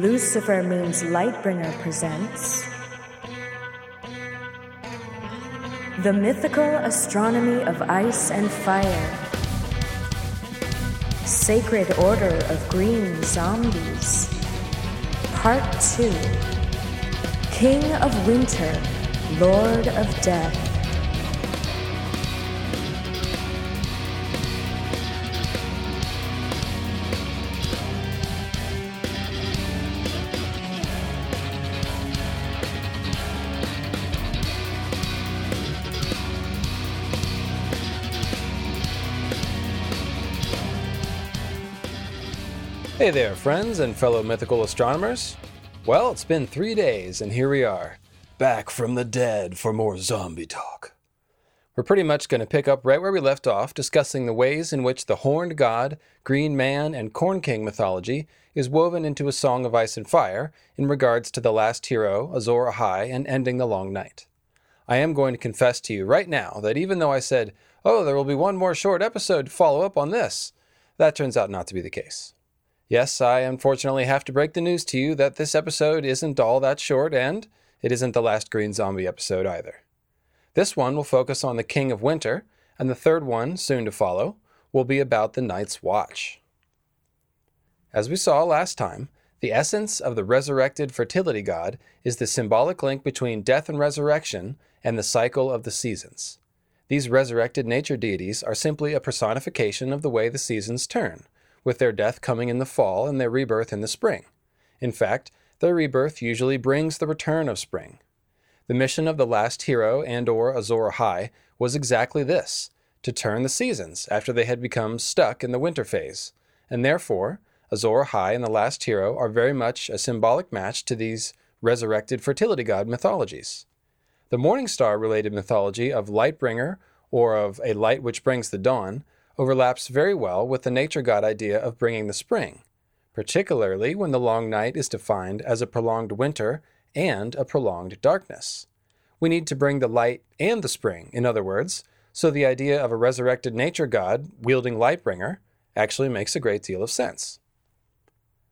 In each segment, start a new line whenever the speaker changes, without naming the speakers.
Lucifer Means Lightbringer presents The Mythical Astronomy of Ice and Fire. Sacred Order of Green Zombies. Part 2 King of Winter, Lord of Death.
Hey there, friends and fellow mythical astronomers. Well, it's been three days, and here we are, back from the dead for more zombie talk. We're pretty much going to pick up right where we left off, discussing the ways in which the horned god, green man, and corn king mythology is woven into a song of ice and fire in regards to the last hero, Azor Ahai, and ending the long night. I am going to confess to you right now that even though I said, oh, there will be one more short episode to follow up on this, that turns out not to be the case. Yes, I unfortunately have to break the news to you that this episode isn't all that short, and it isn't the last Green Zombie episode either. This one will focus on the King of Winter, and the third one, soon to follow, will be about the Night's Watch. As we saw last time, the essence of the resurrected fertility god is the symbolic link between death and resurrection and the cycle of the seasons. These resurrected nature deities are simply a personification of the way the seasons turn with their death coming in the fall and their rebirth in the spring. In fact, their rebirth usually brings the return of spring. The mission of the last hero and or Azor Ahai was exactly this, to turn the seasons after they had become stuck in the winter phase. And therefore, Azor Ahai and the last hero are very much a symbolic match to these resurrected fertility god mythologies. The morning star related mythology of Lightbringer or of a light which brings the dawn overlaps very well with the nature god idea of bringing the spring, particularly when the long night is defined as a prolonged winter and a prolonged darkness. We need to bring the light and the spring, in other words, so the idea of a resurrected nature god wielding Lightbringer actually makes a great deal of sense.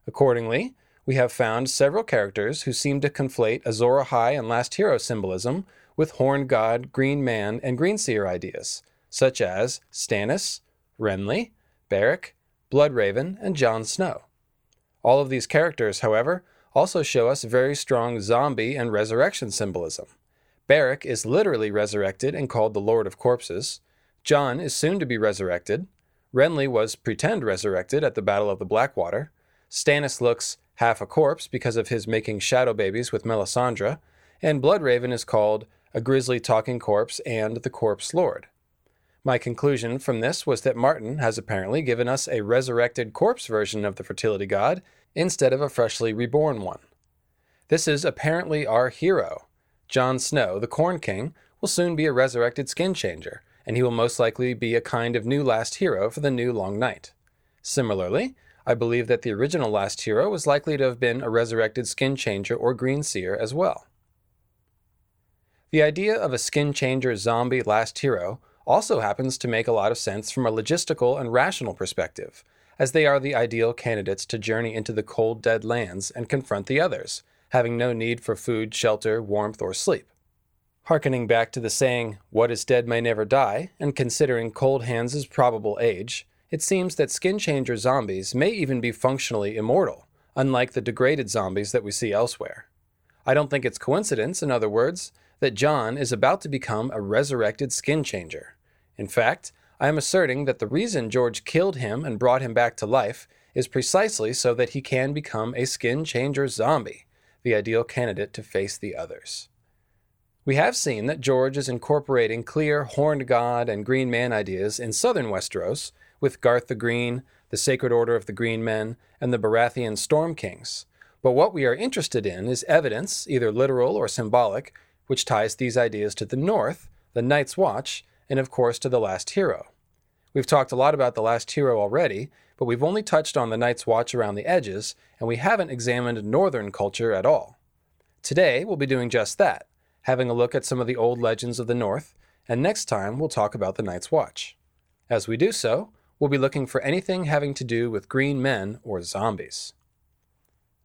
Accordingly, we have found several characters who seem to conflate Azor Ahai and Last Hero symbolism with Horned God, Green Man, and Green Seer ideas, such as Stannis, Renly, Beric, Bloodraven, and Jon Snow. All of these characters, however, also show us very strong zombie and resurrection symbolism. Beric is literally resurrected and called the Lord of Corpses. Jon is soon to be resurrected. Renly was pretend resurrected at the Battle of the Blackwater. Stannis looks half a corpse because of his making shadow babies with Melisandre. And Bloodraven is called a grisly talking corpse and the Corpse Lord. My conclusion from this was that Martin has apparently given us a resurrected corpse version of the fertility god instead of a freshly reborn one. This is apparently our hero. Jon Snow, the Corn King, will soon be a resurrected skin changer, and he will most likely be a kind of new last hero for the new Long Night. Similarly, I believe that the original last hero was likely to have been a resurrected skin changer or green seer as well. The idea of a skin changer zombie last hero also happens to make a lot of sense from a logistical and rational perspective, as they are the ideal candidates to journey into the cold, dead lands and confront the others, having no need for food, shelter, warmth, or sleep. Harkening back to the saying, What is dead may never die, and considering Cold Hands' probable age, it seems that skin changer zombies may even be functionally immortal, unlike the degraded zombies that we see elsewhere. I don't think it's coincidence, in other words, that Jon is about to become a resurrected skin changer. In fact, I am asserting that the reason George killed him and brought him back to life is precisely so that he can become a skin changer zombie, the ideal candidate to face the others. We have seen that George is incorporating clear horned god and green man ideas in southern Westeros with Garth the Green, the Sacred Order of the Green Men, and the Baratheon Storm Kings. But what we are interested in is evidence, either literal or symbolic, which ties these ideas to the North, the Night's Watch, and of course to the Last Hero. We've talked a lot about the Last Hero already, but we've only touched on the Night's Watch around the edges, and we haven't examined Northern culture at all. Today, we'll be doing just that, having a look at some of the old legends of the North, and next time we'll talk about the Night's Watch. As we do so, we'll be looking for anything having to do with green men or zombies.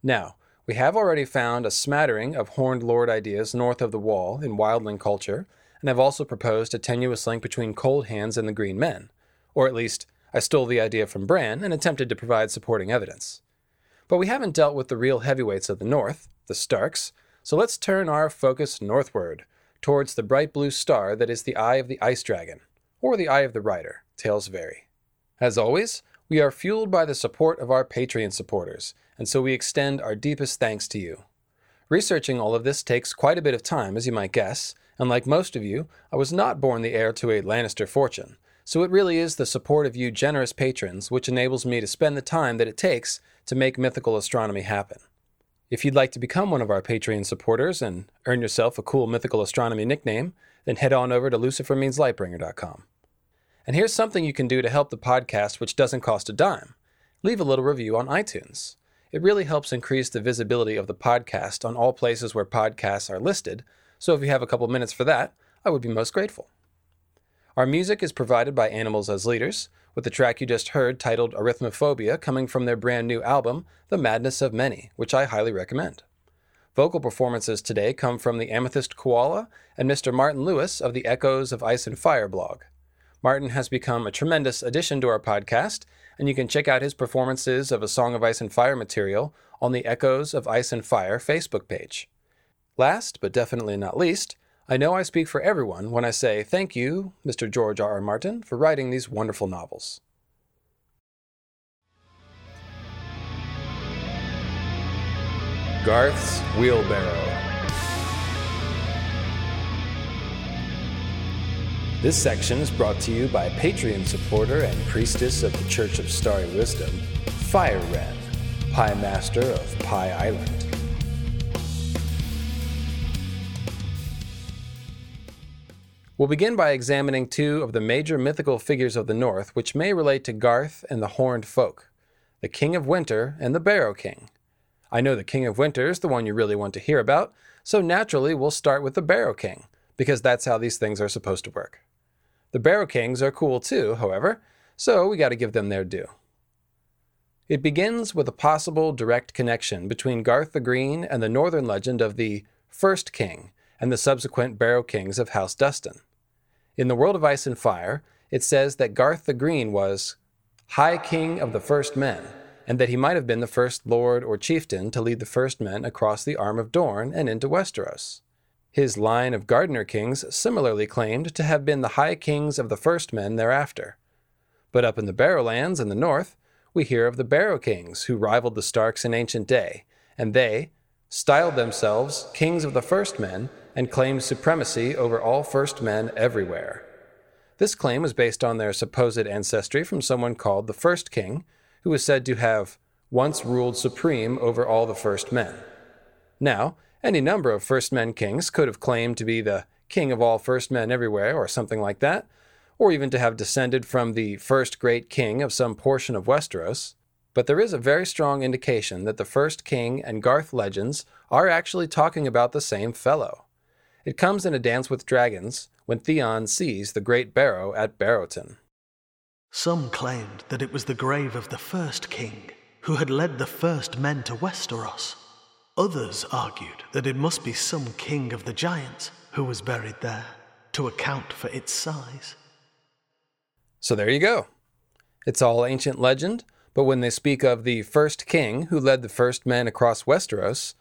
Now, We have already found a smattering of horned lord ideas north of the wall in wildling culture, and have also proposed a tenuous link between cold hands and the green men. Or at least, I stole the idea from Bran and attempted to provide supporting evidence. But we haven't dealt with the real heavyweights of the north, the Starks, so let's turn our focus northward, towards the bright blue star that is the eye of the ice dragon, or the eye of the rider, tales vary. As always, we are fueled by the support of our Patreon supporters, and so we extend our deepest thanks to you. Researching all of this takes quite a bit of time, as you might guess, and like most of you, I was not born the heir to a Lannister fortune, so it really is the support of you generous patrons which enables me to spend the time that it takes to make mythical astronomy happen. If you'd like to become one of our Patreon supporters and earn yourself a cool mythical astronomy nickname, then head on over to lucifermeanslightbringer.com. And here's something you can do to help the podcast which doesn't cost a dime. Leave a little review on iTunes. It really helps increase the visibility of the podcast on all places where podcasts are listed, so if you have a couple minutes for that, I would be most grateful. Our music is provided by Animals as Leaders, with the track you just heard titled Arithmophobia coming from their brand new album, The Madness of Many, which I highly recommend. Vocal performances today come from the Amethyst Koala and Mr. Martin Lewis of the Echoes of Ice and Fire blog. Martin has become a tremendous addition to our podcast, and you can check out his performances of A Song of Ice and Fire material on the Echoes of Ice and Fire Facebook page. Last, but definitely not least, I know I speak for everyone when I say thank you, Mr. George R. R. Martin, for writing these wonderful novels. Garth's Wheelbarrow. This section is brought to you by Patreon supporter and priestess of the Church of Starry Wisdom, Fire Wren, Pie Master of Pie Island. We'll begin by examining two of the major mythical figures of the North which may relate to Garth and the Horned Folk the King of Winter and the Barrow King. I know the King of Winter is the one you really want to hear about, so naturally we'll start with the Barrow King, because that's how these things are supposed to work. The Barrow Kings are cool too, however, so we got to give them their due. It begins with a possible direct connection between Garth the Green and the northern legend of the First King and the subsequent Barrow Kings of House Dustin. In the World of Ice and Fire, it says that Garth the Green was High King of the First Men, and that he might have been the first lord or chieftain to lead the first men across the Arm of Dorne and into Westeros. His line of Gardener kings similarly claimed to have been the high kings of the first men thereafter. But up in the Barrowlands in the north, we hear of the Barrow kings who rivaled the Starks in ancient day, and they styled themselves kings of the first men and claimed supremacy over all first men everywhere. This claim was based on their supposed ancestry from someone called the First King, who was said to have once ruled supreme over all the first men. Now, any number of first men kings could have claimed to be the king of all first men everywhere, or something like that, or even to have descended from the first great king of some portion of Westeros. But there is a very strong indication that the first king and Garth legends are actually talking about the same fellow. It comes in A Dance with Dragons when Theon sees the Great Barrow at Barrowton.
Some claimed that it was the grave of the first king, who had led the first men to Westeros. Others argued that it must be some king of the giants who was buried there to account for its size.
So there you go. It's all ancient legend, but when they speak of the first king who led the first men across Westeros,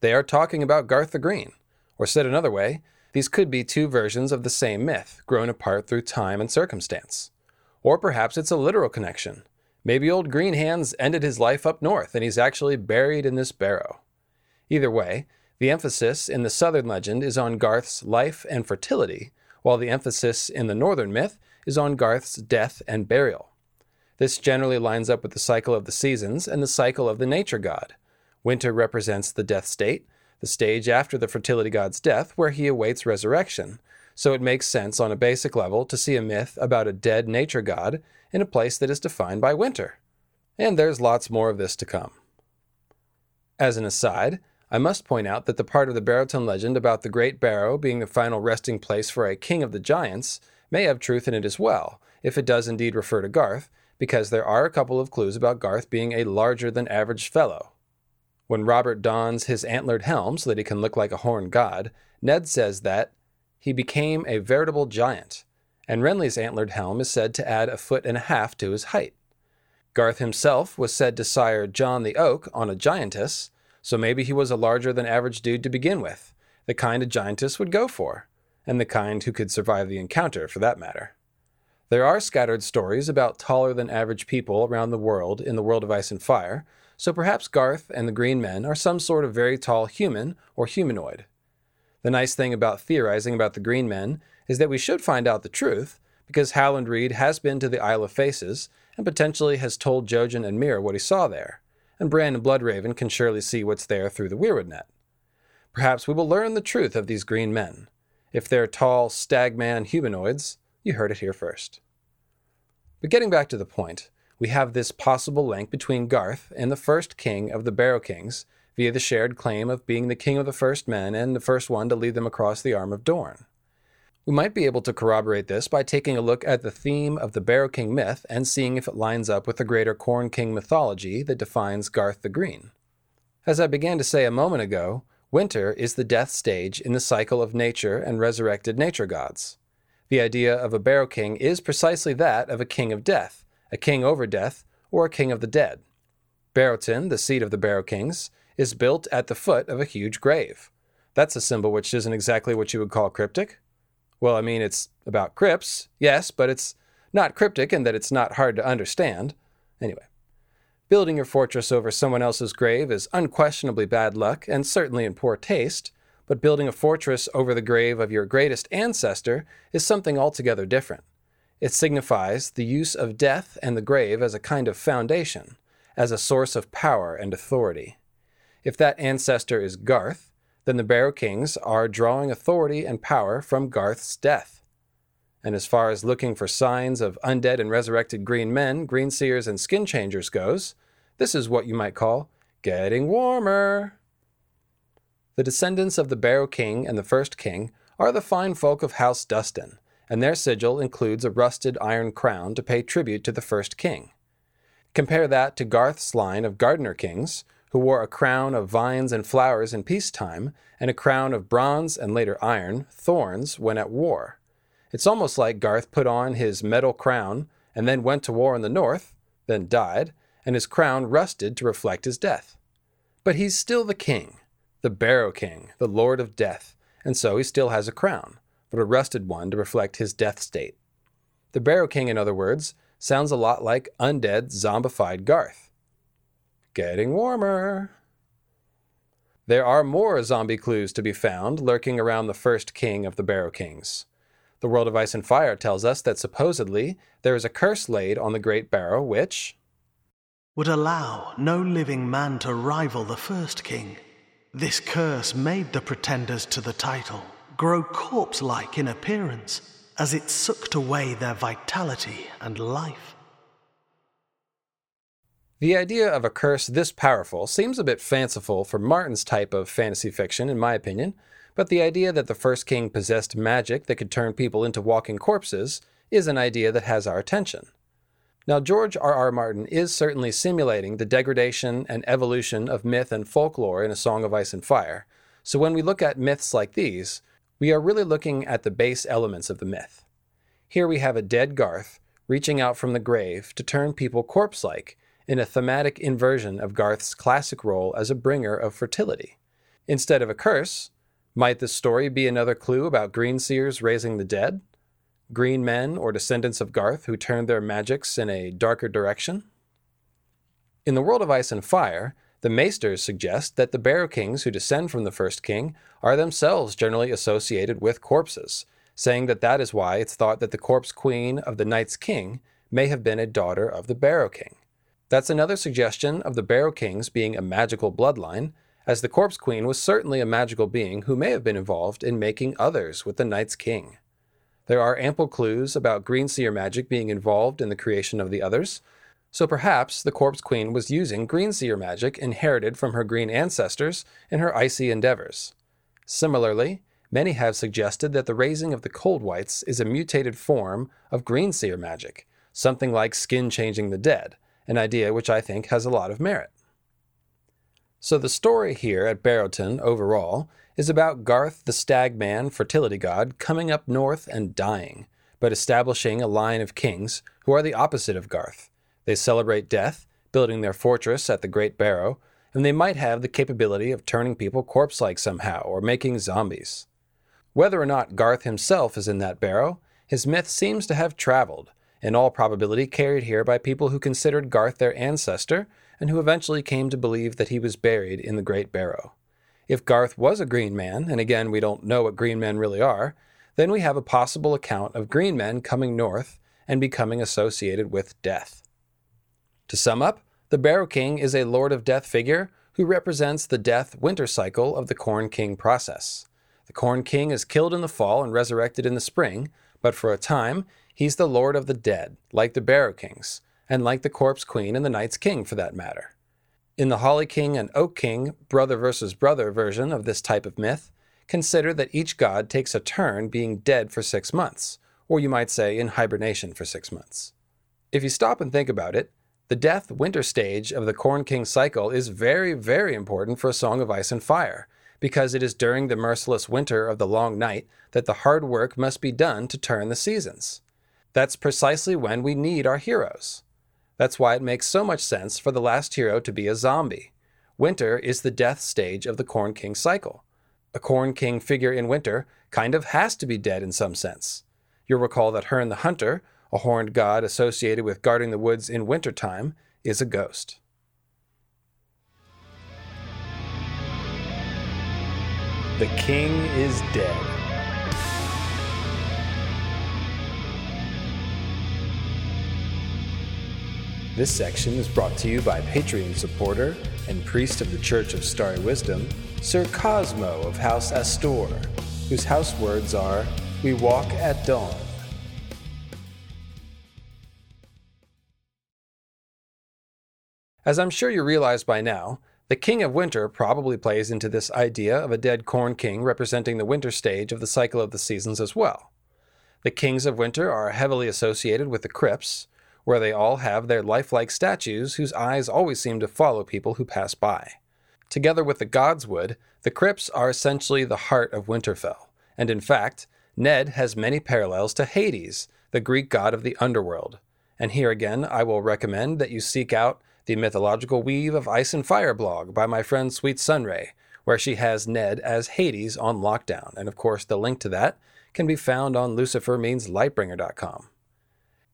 they are talking about Garth the Green. Or said another way, these could be two versions of the same myth, grown apart through time and circumstance. Or perhaps it's a literal connection. Maybe old Green Hands ended his life up north and he's actually buried in this barrow. Either way, the emphasis in the southern legend is on Garth's life and fertility, while the emphasis in the northern myth is on Garth's death and burial. This generally lines up with the cycle of the seasons and the cycle of the nature god. Winter represents the death state, the stage after the fertility god's death where he awaits resurrection, so it makes sense on a basic level to see a myth about a dead nature god in a place that is defined by winter. And there's lots more of this to come. As an aside, I must point out that the part of the Barrowton legend about the Great Barrow being the final resting place for a king of the giants may have truth in it as well, if it does indeed refer to Garth, because there are a couple of clues about Garth being a larger than average fellow. When Robert dons his antlered helm so that he can look like a horned god, Ned says that he became a veritable giant, and Renly's antlered helm is said to add a foot and a half to his height. Garth himself was said to sire John the Oak on a giantess, so maybe he was a larger than average dude to begin with, the kind a giantess would go for, and the kind who could survive the encounter for that matter. There are scattered stories about taller than average people around the world in the world of ice and fire, so perhaps Garth and the Green Men are some sort of very tall human or humanoid. The nice thing about theorizing about the Green Men is that we should find out the truth, because Howland Reed has been to the Isle of Faces and potentially has told Jojen and Meera what he saw there, and Bran and Bloodraven can surely see what's there through the Weirwood net. Perhaps we will learn the truth of these green men. If they're tall, stagman humanoids, you heard it here first. But getting back to the point, we have this possible link between Garth and the first king of the Barrow Kings via the shared claim of being the king of the first men and the first one to lead them across the arm of Dorne. We might be able to corroborate this by taking a look at the theme of the Barrow King myth and seeing if it lines up with the greater Corn King mythology that defines Garth the Green. As I began to say a moment ago, winter is the death stage in the cycle of nature and resurrected nature gods. The idea of a Barrow King is precisely that of a king of death, a king over death, or a king of the dead. Barrowton, the seat of the Barrow Kings, is built at the foot of a huge grave. That's a symbol which isn't exactly what you would call cryptic, well, I mean, it's about crypts, yes, but it's not cryptic in that it's not hard to understand. Anyway, building your fortress over someone else's grave is unquestionably bad luck and certainly in poor taste, but building a fortress over the grave of your greatest ancestor is something altogether different. It signifies the use of death and the grave as a kind of foundation, as a source of power and authority. If that ancestor is Garth, then the Barrow Kings are drawing authority and power from Garth's death. And as far as looking for signs of undead and resurrected green men, green seers, and skin changers goes, this is what you might call getting warmer. The descendants of the Barrow King and the First King are the fine folk of House Dustin, and their sigil includes a rusted iron crown to pay tribute to the First King. Compare that to Garth's line of Gardener Kings, who wore a crown of vines and flowers in peacetime, and a crown of bronze and later iron, thorns, when at war. It's almost like Garth put on his metal crown and then went to war in the north, then died, and his crown rusted to reflect his death. But he's still the king, the Barrow King, the Lord of Death, and so he still has a crown, but a rusted one to reflect his death state. The Barrow King, in other words, sounds a lot like undead, zombified Garth. Getting warmer. There are more zombie clues to be found lurking around the first king of the Barrow Kings. The World of Ice and Fire tells us that supposedly there is a curse laid on the Great Barrow which
would allow no living man to rival the first king. This curse made the pretenders to the title grow corpse like in appearance as it sucked away their vitality and life.
The idea of a curse this powerful seems a bit fanciful for Martin's type of fantasy fiction, in my opinion, but the idea that the first king possessed magic that could turn people into walking corpses is an idea that has our attention. Now, George R. R. Martin is certainly simulating the degradation and evolution of myth and folklore in A Song of Ice and Fire, so when we look at myths like these, we are really looking at the base elements of the myth. Here we have a dead Garth reaching out from the grave to turn people corpse like in a thematic inversion of Garth's classic role as a bringer of fertility. Instead of a curse, might this story be another clue about green seers raising the dead? Green men or descendants of Garth who turned their magics in a darker direction? In the world of ice and fire, the Maesters suggest that the Barrow Kings who descend from the first king are themselves generally associated with corpses, saying that that is why it's thought that the corpse queen of the Night's King may have been a daughter of the Barrow King. That's another suggestion of the Barrow Kings being a magical bloodline, as the Corpse Queen was certainly a magical being who may have been involved in making others with the Night's King. There are ample clues about Greenseer magic being involved in the creation of the others, so perhaps the Corpse Queen was using Greenseer magic inherited from her green ancestors in her icy endeavors. Similarly, many have suggested that the raising of the Cold Wights is a mutated form of Greenseer magic, something like skin changing the dead, an idea which I think has a lot of merit. So the story here at Barrowton overall is about Garth the Stagman fertility god coming up north and dying, but establishing a line of kings who are the opposite of Garth. They celebrate death, building their fortress at the Great Barrow, and they might have the capability of turning people corpse like somehow or making zombies. Whether or not Garth himself is in that barrow, his myth seems to have traveled, in all probability carried here by people who considered Garth their ancestor and who eventually came to believe that he was buried in the Great Barrow. If Garth was a green man, and again we don't know what green men really are, then we have a possible account of green men coming north and becoming associated with death. To sum up, the Barrow King is a Lord of Death figure who represents the death winter cycle of the Corn King process. The Corn King is killed in the fall and resurrected in the spring, but for a time, he's the Lord of the Dead, like the Barrow Kings, and like the Corpse Queen and the Night's King for that matter. In the Holly King and Oak King, brother versus brother version of this type of myth, consider that each god takes a turn being dead for six months, or you might say in hibernation for six months. If you stop and think about it, the death winter stage of the Corn King cycle is very, very important for A Song of Ice and Fire, because it is during the merciless winter of the long night that the hard work must be done to turn the seasons. That's precisely when we need our heroes. That's why it makes so much sense for the last hero to be a zombie. Winter is the death stage of the Corn King cycle. A Corn King figure in winter kind of has to be dead in some sense. You'll recall that Herne the Hunter a horned god associated with guarding the woods in wintertime, is a ghost. The king is dead. This section is brought to you by Patreon supporter and priest of the Church of Starry Wisdom, Sir Cosmo of House Astor, whose house words are, We walk at dawn. As I'm sure you realize by now, the King of Winter probably plays into this idea of a dead corn king representing the winter stage of the cycle of the seasons as well. The Kings of Winter are heavily associated with the crypts, where they all have their lifelike statues whose eyes always seem to follow people who pass by. Together with the Godswood, the crypts are essentially the heart of Winterfell, and in fact, Ned has many parallels to Hades, the Greek god of the underworld. And here again, I will recommend that you seek out the Mythological Weave of Ice and Fire blog by my friend Sweet Sunray, where she has Ned as Hades on lockdown. And of course, the link to that can be found on lucifermeanslightbringer.com.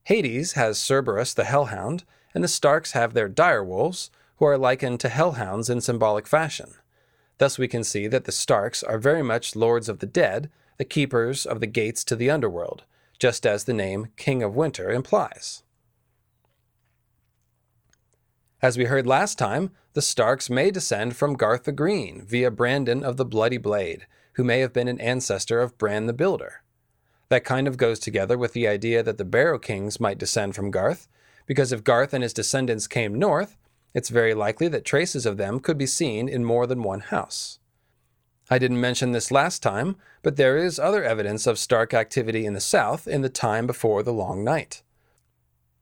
Hades has Cerberus the Hellhound, and the Starks have their direwolves, who are likened to hellhounds in symbolic fashion. Thus, we can see that the Starks are very much lords of the dead, the keepers of the gates to the underworld, just as the name King of Winter implies. As we heard last time, the Starks may descend from Garth the Green via Brandon of the Bloody Blade, who may have been an ancestor of Bran the Builder. That kind of goes together with the idea that the Barrow Kings might descend from Garth, because if Garth and his descendants came north, it's very likely that traces of them could be seen in more than one house. I didn't mention this last time, but there is other evidence of Stark activity in the south in the time before the Long Night.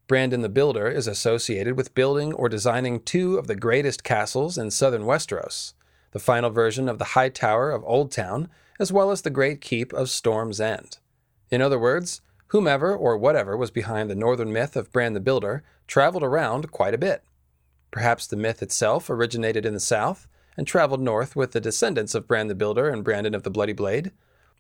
Brandon the Builder is associated with building or designing two of the greatest castles in southern Westeros the final version of the High Tower of Old Town, as well as the Great Keep of Storm's End. In other words, whomever or whatever was behind the northern myth of Bran the Builder traveled around quite a bit. Perhaps the myth itself originated in the south and traveled north with the descendants of Bran the Builder and Brandon of the Bloody Blade,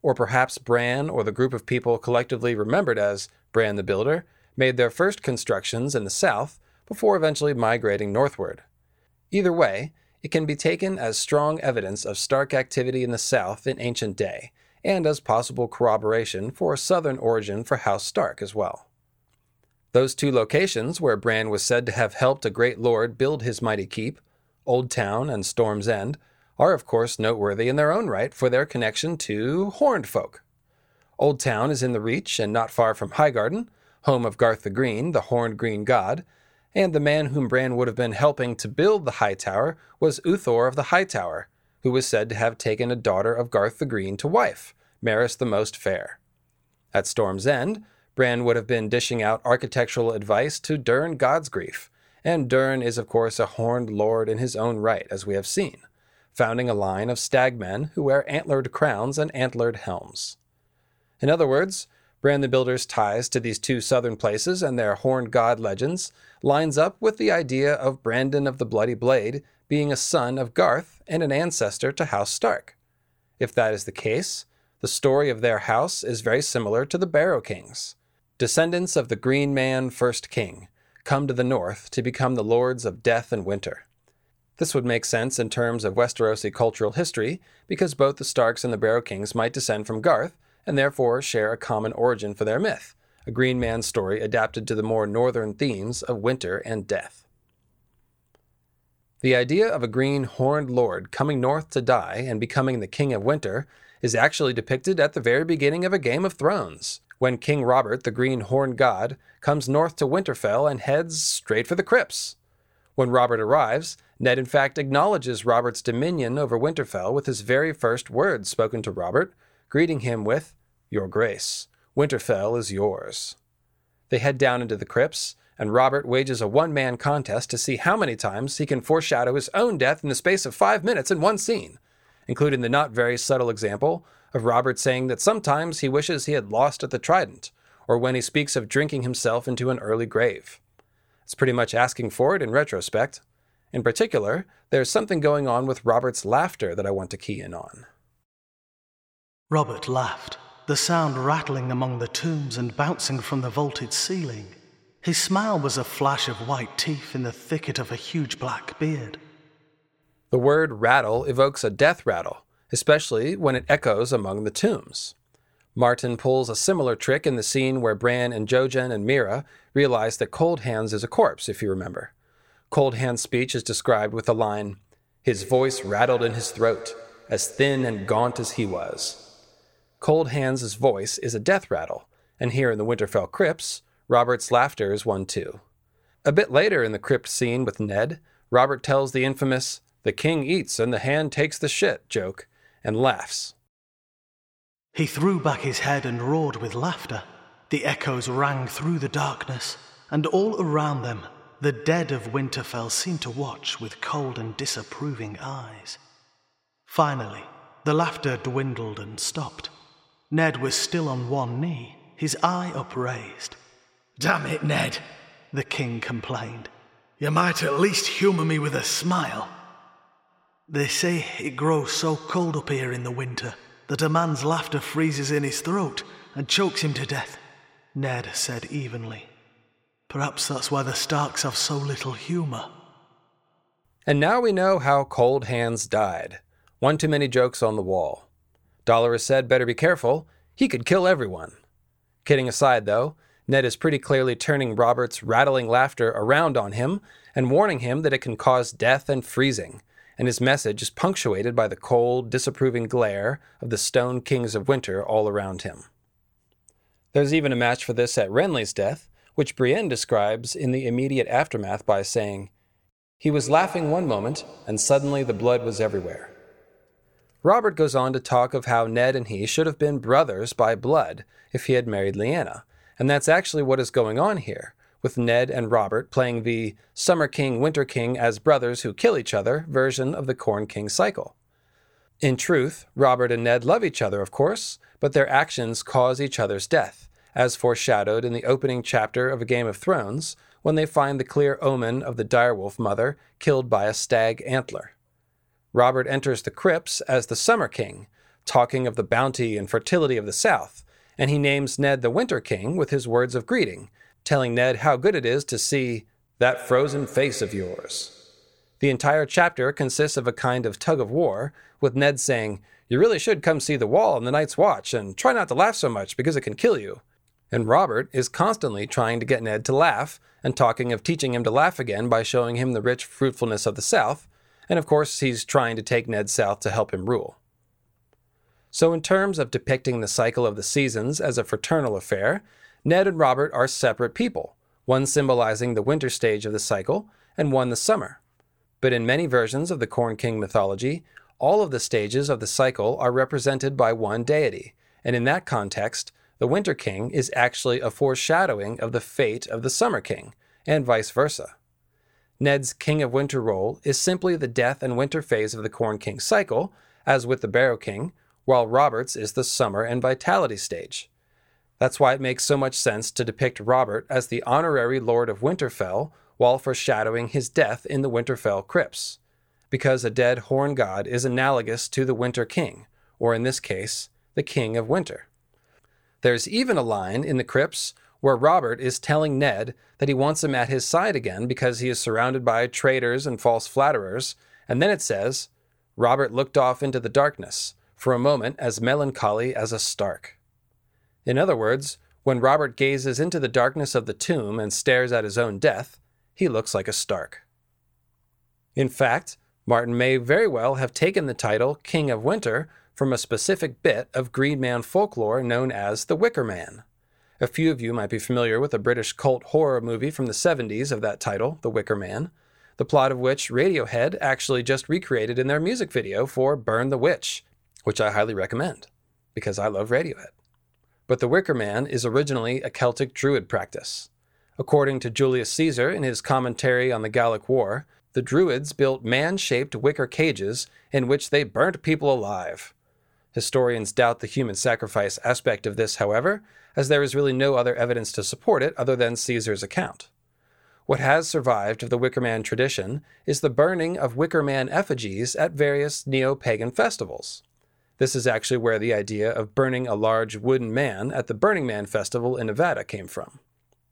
or perhaps Bran or the group of people collectively remembered as Bran the Builder made their first constructions in the south before eventually migrating northward. Either way, it can be taken as strong evidence of Stark activity in the south in ancient day, and as possible corroboration for a southern origin for House Stark as well. Those two locations where Bran was said to have helped a great lord build his mighty keep, Old Town and Storm's End, are of course noteworthy in their own right for their connection to horned folk. Old Town is in the Reach and not far from Highgarden, home of Garth the Green, the horned green god, and the man whom Bran would have been helping to build the High Tower was Uthor of the High Tower, who was said to have taken a daughter of Garth the Green to wife, Maris the Most Fair. At Storm's End, Bran would have been dishing out architectural advice to Durran Godsgrief, and Durran is, of course, a horned lord in his own right, as we have seen, founding a line of stagmen who wear antlered crowns and antlered helms. In other words, Bran the Builder's ties to these two southern places and their horned god legends lines up with the idea of Brandon of the Bloody Blade being a son of Garth and an ancestor to House Stark. If that is the case, the story of their house is very similar to the Barrow Kings, descendants of the Green Man First King, come to the north to become the lords of death and winter. This would make sense in terms of Westerosi cultural history, because both the Starks and the Barrow Kings might descend from Garth, and therefore share a common origin for their myth, a Green Man story adapted to the more northern themes of winter and death. The idea of a green horned lord coming north to die and becoming the king of winter is actually depicted at the very beginning of A Game of Thrones, when King Robert, the green horned god, comes north to Winterfell and heads straight for the crypts. When Robert arrives, Ned in fact acknowledges Robert's dominion over Winterfell with his very first words spoken to Robert, greeting him with, Your Grace, Winterfell is yours. They head down into the crypts, and Robert wages a one man contest to see how many times he can foreshadow his own death in the space of five minutes in one scene, including the not very subtle example of Robert saying that sometimes he wishes he had lost at the Trident, or when he speaks of drinking himself into an early grave. It's pretty much asking for it in retrospect. In particular, there's something going on with Robert's laughter that I want to key in on.
Robert laughed, the sound rattling among the tombs and bouncing from the vaulted ceiling. His smile was a flash of white teeth in the thicket of a huge black beard.
The word rattle evokes a death rattle, especially when it echoes among the tombs. Martin pulls a similar trick in the scene where Bran and Jojen and Meera realize that Cold Hands is a corpse, if you remember. Cold Hands' speech is described with the line, His voice rattled in his throat, as thin and gaunt as he was. Cold Hands' voice is a death rattle, and here in the Winterfell crypts, Robert's laughter is one too. A bit later in the crypt scene with Ned, Robert tells the infamous, the king eats and the hand takes the shit joke, and laughs.
He threw back his head and roared with laughter. The echoes rang through the darkness, and all around them, the dead of Winterfell seemed to watch with cold and disapproving eyes. Finally, the laughter dwindled and stopped. Ned was still on one knee, his eye upraised.
Damn it, Ned,
the king complained.
You might at least humour me with a smile.
They say it grows so cold up here in the winter that a man's laughter freezes in his throat and chokes him to death, Ned said evenly. Perhaps that's why the Starks have so little humour.
And now we know how Cold Hands died. One too many jokes on the wall. Dolorous said, better be careful, he could kill everyone. Kidding aside, though, Ned is pretty clearly turning Robert's rattling laughter around on him and warning him that it can cause death and freezing, and his message is punctuated by the cold, disapproving glare of the stone kings of winter all around him. There's even a match for this at Renly's death, which Brienne describes in the immediate aftermath by saying, He was laughing one moment, and suddenly the blood was everywhere. Robert goes on to talk of how Ned and he should have been brothers by blood if he had married Lyanna, and that's actually what is going on here with Ned and Robert playing the Summer King, Winter King as brothers who kill each other version of the Corn King cycle. In truth, Robert and Ned love each other, of course, but their actions cause each other's death, as foreshadowed in the opening chapter of A Game of Thrones when they find the clear omen of the direwolf mother killed by a stag antler. Robert enters the crypts as the Summer King, talking of the bounty and fertility of the South, and he names Ned the Winter King with his words of greeting, telling Ned how good it is to see that frozen face of yours. The entire chapter consists of a kind of tug of war, with Ned saying, You really should come see the wall on the night's watch, and try not to laugh so much because it can kill you. And Robert is constantly trying to get Ned to laugh, and talking of teaching him to laugh again by showing him the rich fruitfulness of the South, and of course, he's trying to take Ned south to help him rule. So, in terms of depicting the cycle of the seasons as a fraternal affair, Ned and Robert are separate people, one symbolizing the winter stage of the cycle and one the summer. But in many versions of the Corn King mythology, all of the stages of the cycle are represented by one deity, and in that context, the Winter King is actually a foreshadowing of the fate of the Summer King, and vice versa. Ned's King of Winter role is simply the death and winter phase of the Corn King cycle, as with the Barrow King, while Robert's is the summer and vitality stage. That's why it makes so much sense to depict Robert as the honorary Lord of Winterfell while foreshadowing his death in the Winterfell crypts, because a dead horn god is analogous to the Winter King, or in this case, the King of Winter. There's even a line in the crypts where Robert is telling Ned that he wants him at his side again because he is surrounded by traitors and false flatterers, and then it says, Robert looked off into the darkness, for a moment as melancholy as a Stark. In other words, when Robert gazes into the darkness of the tomb and stares at his own death, he looks like a Stark. In fact, Martin may very well have taken the title King of Winter from a specific bit of Green Man folklore known as the Wicker Man. A few of you might be familiar with a British cult horror movie from the 70s of that title, The Wicker Man, the plot of which Radiohead actually just recreated in their music video for Burn the Witch, which I highly recommend, because I love Radiohead. But the Wicker Man is originally a Celtic Druid practice. According to Julius Caesar in his commentary on the Gallic War, the Druids built man shaped wicker cages in which they burnt people alive. Historians doubt the human sacrifice aspect of this, however, as there is really no other evidence to support it other than Caesar's account. What has survived of the Wicker Man tradition is the burning of Wicker Man effigies at various neo pagan festivals. This is actually where the idea of burning a large wooden man at the Burning Man festival in Nevada came from.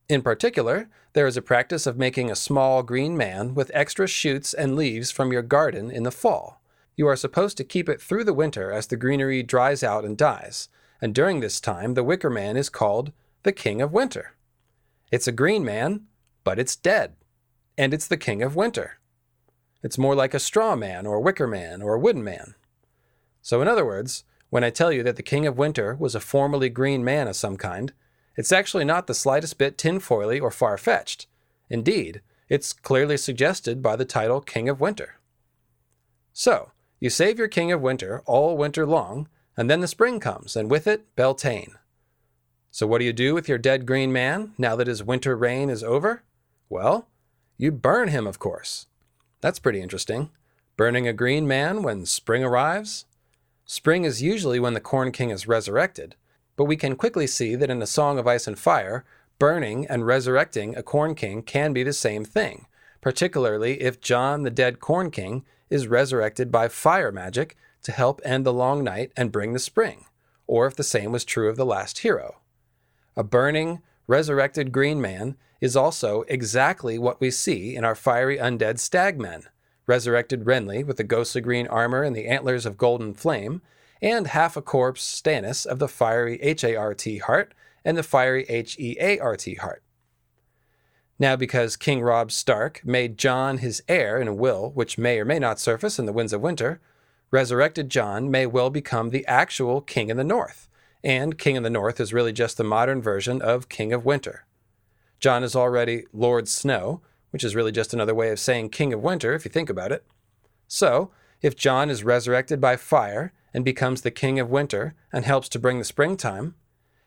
In particular, there is a practice of making a small green man with extra shoots and leaves from your garden in the fall. You are supposed to keep it through the winter as the greenery dries out and dies, and during this time the wicker man is called the King of Winter. It's a green man, but it's dead, and it's the King of Winter. It's more like a straw man or wicker man or wooden man. So, in other words, when I tell you that the King of Winter was a formerly green man of some kind, it's actually not the slightest bit tinfoily or far fetched. Indeed, it's clearly suggested by the title King of Winter. So, you save your King of Winter all winter long, and then the spring comes, and with it, Beltane. So, what do you do with your dead green man now that his winter reign is over? Well, you burn him, of course. That's pretty interesting. Burning a green man when spring arrives? Spring is usually when the Corn King is resurrected, but we can quickly see that in A Song of Ice and Fire, burning and resurrecting a Corn King can be the same thing, particularly if Jon the dead Corn King is resurrected by fire magic to help end the long night and bring the spring, or if the same was true of the last hero. A burning, resurrected green man is also exactly what we see in our fiery undead stagmen, resurrected Renly with the ghostly green armor and the antlers of golden flame, and half a corpse Stannis of the fiery HART heart and the fiery HEART heart. Now, because King Robb Stark made Jon his heir in a will which may or may not surface in the Winds of Winter, resurrected Jon may well become the actual King in the North, and King in the North is really just the modern version of King of Winter. Jon is already Lord Snow, which is really just another way of saying King of Winter if you think about it. So, if Jon is resurrected by fire and becomes the king of winter and helps to bring the springtime,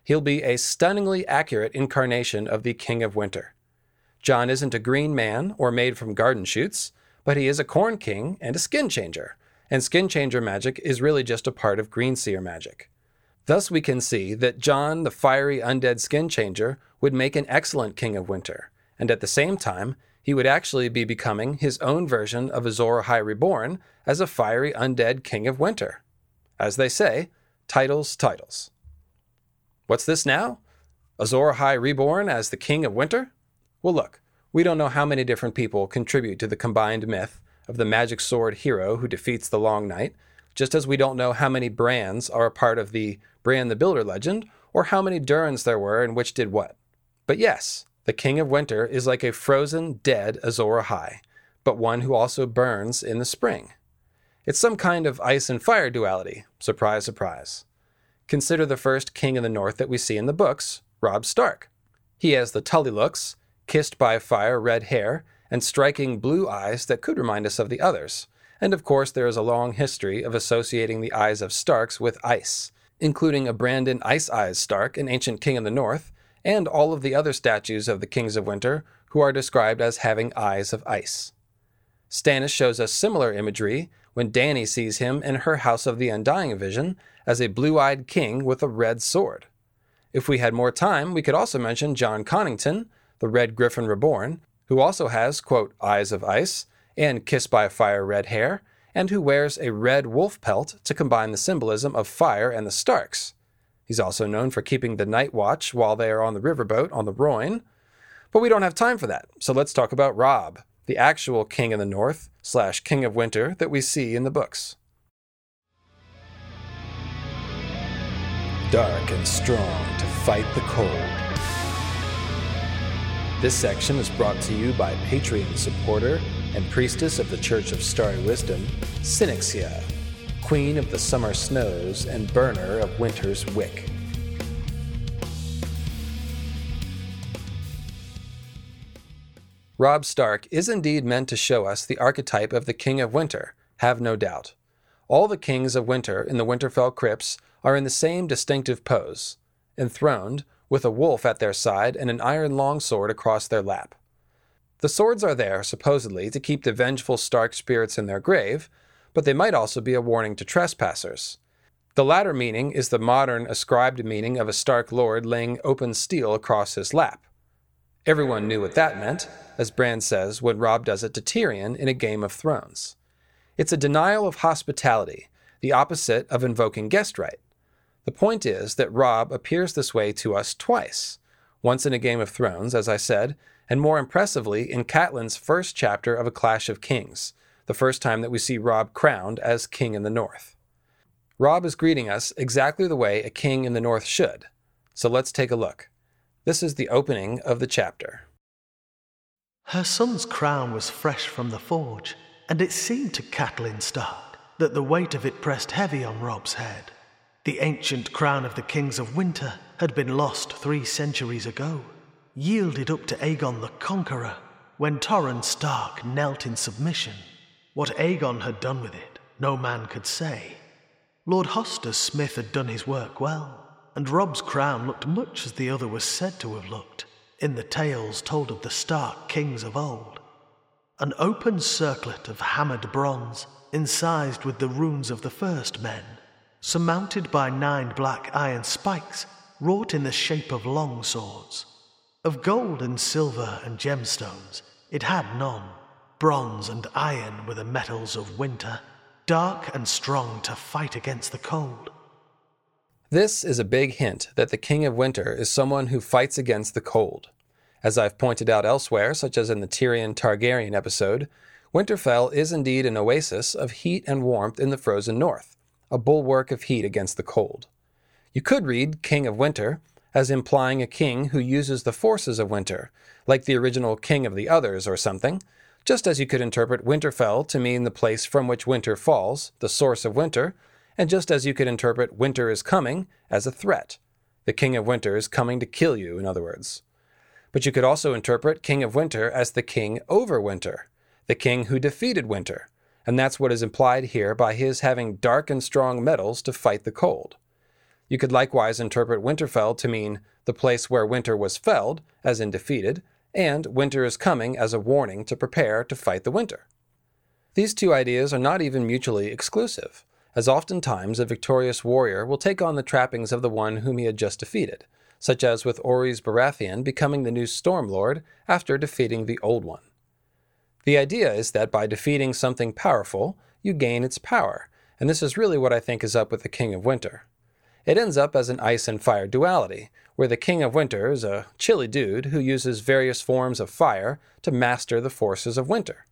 he'll be a stunningly accurate incarnation of the king of winter. Jon isn't a green man or made from garden shoots, but he is a corn king and a skin changer, and skin changer magic is really just a part of green seer magic. Thus, we can see that Jon, the fiery undead skin changer, would make an excellent king of winter, and at the same time, he would actually be becoming his own version of Azor Ahai Reborn as a fiery undead king of winter. As they say, titles, titles. What's this now? Azor Ahai reborn as the King of Winter? Well, look, we don't know how many different people contribute to the combined myth of the magic sword hero who defeats the Long Night, just as we don't know how many brands are a part of the Bran the Builder legend, or how many Durrans there were and which did what. But yes, the King of Winter is like a frozen, dead Azor Ahai, but one who also burns in the spring. It's some kind of ice and fire duality. Surprise, surprise. Consider the first king of the north that we see in the books, Robb Stark. He has the Tully looks, kissed by fire red hair, and striking blue eyes that could remind us of the others. And of course, there is a long history of associating the eyes of Starks with ice, including a Brandon Ice Eyes Stark, an ancient king of the north, and all of the other statues of the kings of winter who are described as having eyes of ice. Stannis shows us similar imagery when Dany sees him in her House of the Undying vision as a blue eyed king with a red sword. If we had more time, we could also mention Jon Connington, the Red Griffin Reborn, who also has, quote, eyes of ice and kissed by fire red hair, and who wears a red wolf pelt to combine the symbolism of fire and the Starks. He's also known for keeping the night watch while they are on the riverboat on the Rhoyne. But we don't have time for that, so let's talk about Robb, the actual King of the North slash King of Winter that we see in the books. Dark and strong to fight the cold. This section is brought to you by Patreon supporter and priestess of the Church of Starry Wisdom, Synexia, Queen of the Summer Snows and Burner of Winter's Wick. Robb Stark is indeed meant to show us the archetype of the King of Winter, have no doubt. All the kings of winter in the Winterfell crypts are in the same distinctive pose, enthroned, with a wolf at their side and an iron longsword across their lap. The swords are there, supposedly, to keep the vengeful Stark spirits in their grave, but they might also be a warning to trespassers. The latter meaning is the modern ascribed meaning of a Stark lord laying open steel across his lap. Everyone knew what that meant, as Bran says when Robb does it to Tyrion in A Game of Thrones. It's a denial of hospitality, the opposite of invoking guest right. The point is that Robb appears this way to us twice once in A Game of Thrones, as I said, and more impressively in Catelyn's first chapter of A Clash of Kings, the first time that we see Robb crowned as King in the North. Robb is greeting us exactly the way a king in the North should. So let's take a look. This is the opening of the chapter.
Her son's crown was fresh from the forge, and it seemed to Catelyn Stark that the weight of it pressed heavy on Robb's head. The ancient crown of the kings of winter had been lost three centuries ago, yielded up to Aegon the Conqueror when Torrhen Stark knelt in submission. What Aegon had done with it, no man could say. Lord Hoster Smith had done his work well, and Robb's crown looked much as the other was said to have looked in the tales told of the Stark kings of old. An open circlet of hammered bronze, incised with the runes of the first men, surmounted by nine black iron spikes wrought in the shape of long swords. Of gold and silver and gemstones, it had none. Bronze and iron were the metals of winter, dark and strong to fight against the cold.
This is a big hint that the King of Winter is someone who fights against the cold. As I've pointed out elsewhere, such as in the Tyrion Targaryen episode, Winterfell is indeed an oasis of heat and warmth in the frozen north a bulwark of heat against the cold. You could read King of Winter as implying a king who uses the forces of winter, like the original King of the Others or something, just as you could interpret Winterfell to mean the place from which winter falls, the source of winter, and just as you could interpret winter is coming as a threat. The King of Winter is coming to kill you, in other words. But you could also interpret King of Winter as the king over winter, the king who defeated winter, and that's what is implied here by his having dark and strong metals to fight the cold. You could likewise interpret Winterfell to mean the place where winter was felled, as in defeated, and winter is coming as a warning to prepare to fight the winter. These two ideas are not even mutually exclusive, as oftentimes a victorious warrior will take on the trappings of the one whom he had just defeated, such as with Orys Baratheon becoming the new Storm Lord after defeating the old one. The idea is that by defeating something powerful, you gain its power, and this is really what I think is up with the King of Winter. It ends up as an ice and fire duality, where the King of Winter is a chilly dude who uses various forms of fire to master the forces of winter.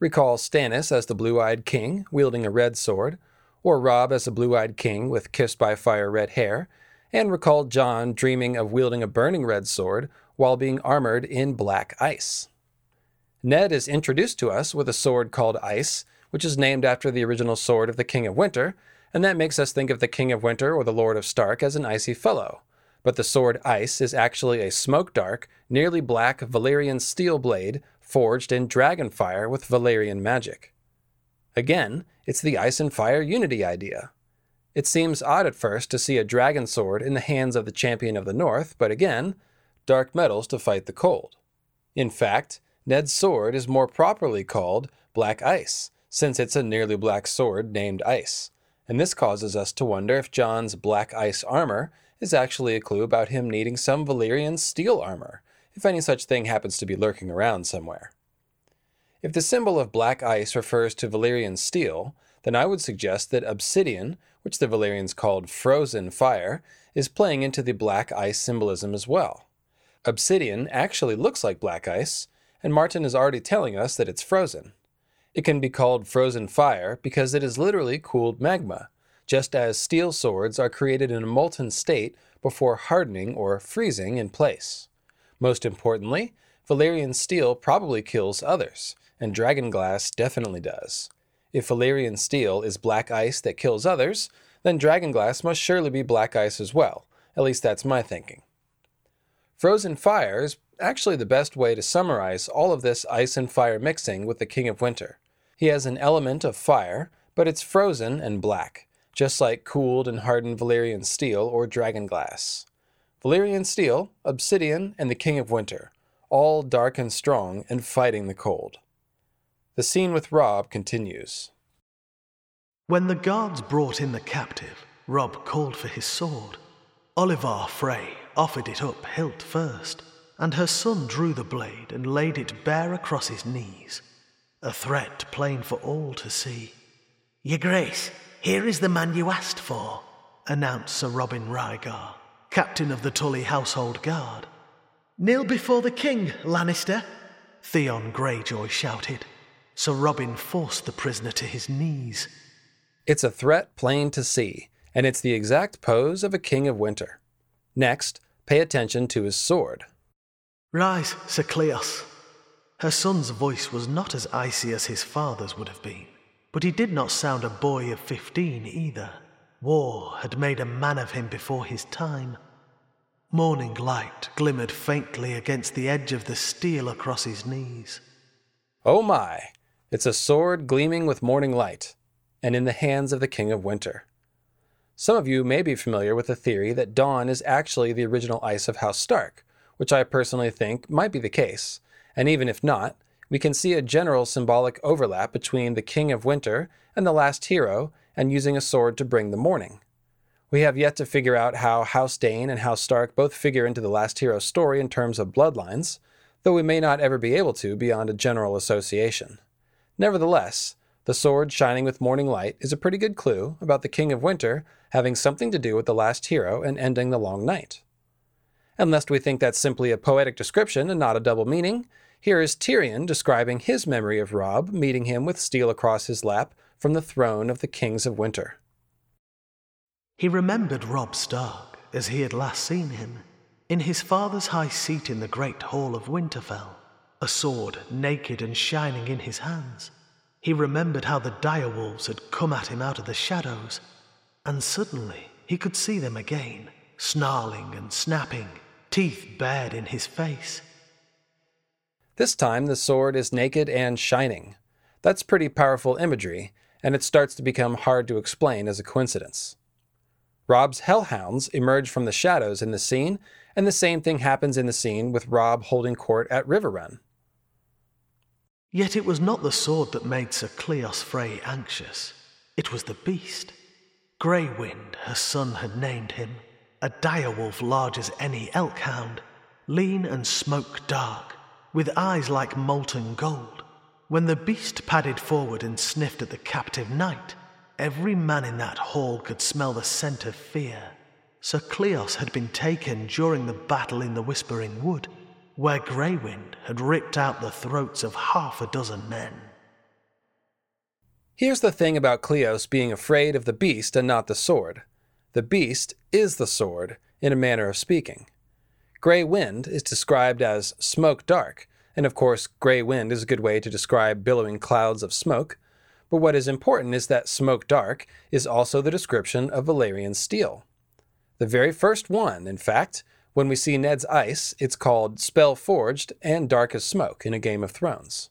Recall Stannis as the blue eyed king wielding a red sword, or Robb as the blue eyed king with kissed by fire red hair, and recall Jon dreaming of wielding a burning red sword while being armored in black ice. Ned is introduced to us with a sword called Ice, which is named after the original sword of the King of Winter, and that makes us think of the King of Winter or the Lord of Stark as an icy fellow. But the sword Ice is actually a smoke dark, nearly black Valyrian steel blade forged in dragon fire with Valyrian magic. Again, it's the ice and fire unity idea. It seems odd at first to see a dragon sword in the hands of the champion of the North, but again, dark metals to fight the cold. In fact, Ned's sword is more properly called Black Ice, since it's a nearly black sword named Ice, and this causes us to wonder if Jon's black ice armor is actually a clue about him needing some Valyrian steel armor, if any such thing happens to be lurking around somewhere. If the symbol of black ice refers to Valyrian steel, then I would suggest that obsidian, which the Valyrians called frozen fire, is playing into the black ice symbolism as well. Obsidian actually looks like black ice, and Martin is already telling us that it's frozen. It can be called frozen fire because it is literally cooled magma, just as steel swords are created in a molten state before hardening or freezing in place. Most importantly, Valyrian steel probably kills others, and dragon glass definitely does. If Valyrian steel is black ice that kills others, then dragon glass must surely be black ice as well. At least that's my thinking. Frozen fire is actually the best way to summarize all of this ice and fire mixing with the King of Winter. He has an element of fire, but it's frozen and black, just like cooled and hardened Valyrian steel or dragon glass. Valyrian steel, obsidian, and the King of Winter, all dark and strong and fighting the cold. The scene with Robb continues.
When the guards brought in the captive, Robb called for his sword. Olyvar Frey offered it up hilt first, and her son drew the blade and laid it bare across his knees, a threat plain for all to see.
Your Grace, here is the man you asked for,
announced Sir Robin Ryger, captain of the Tully household guard.
Kneel before the king, Lannister,
Theon Greyjoy shouted. Sir Robin forced the prisoner to his knees.
It's a threat plain to see, and it's the exact pose of a king of winter. Next, pay attention to his sword.
Rise, Sir Cleos. Her son's voice was not as icy as his father's would have been, but he did not sound a boy of fifteen either. War had made a man of him before his time. Morning light glimmered faintly against the edge of the steel across his knees.
Oh my! It's a sword gleaming with morning light, and in the hands of the King of Winter. Some of you may be familiar with the theory that Dawn is actually the original ice of House Stark, which I personally think might be the case, and even if not, we can see a general symbolic overlap between the King of Winter and the last hero and using a sword to bring the morning. We have yet to figure out how House Dayne and House Stark both figure into the last hero story in terms of bloodlines, though we may not ever be able to beyond a general association. Nevertheless, the sword shining with morning light is a pretty good clue about the King of Winter having something to do with the last hero and ending the long night. And lest we think that's simply a poetic description and not a double meaning, here is Tyrion describing his memory of Robb meeting him with steel across his lap from the throne of the Kings of Winter.
He remembered Robb Stark as he had last seen him, in his father's high seat in the great hall of Winterfell a sword naked and shining in his hands. He remembered how the direwolves had come at him out of the shadows, and suddenly he could see them again, snarling and snapping, teeth bared in his face.
This time the sword is naked and shining. That's pretty powerful imagery, and it starts to become hard to explain as a coincidence. Robb's hellhounds emerge from the shadows in the scene, and the same thing happens in the scene with Robb holding court at Riverrun.
Yet it was not the sword that made Sir Cleos Frey anxious. It was the beast. Grey Wind, her son had named him, a direwolf large as any elk hound, lean and smoke dark, with eyes like molten gold. When the beast padded forward and sniffed at the captive knight, every man in that hall could smell the scent of fear. Sir Cleos had been taken during the battle in the Whispering Wood, where Grey Wind had ripped out the throats of half a dozen men.
Here's the thing about Cleos being afraid of the beast and not the sword. The beast is the sword, in a manner of speaking. Grey wind is described as smoke dark, and of course, grey wind is a good way to describe billowing clouds of smoke. But what is important is that smoke dark is also the description of Valyrian steel. The very first one, in fact, when we see Ned's ice, it's called Spell Forged and Dark as Smoke in A Game of Thrones.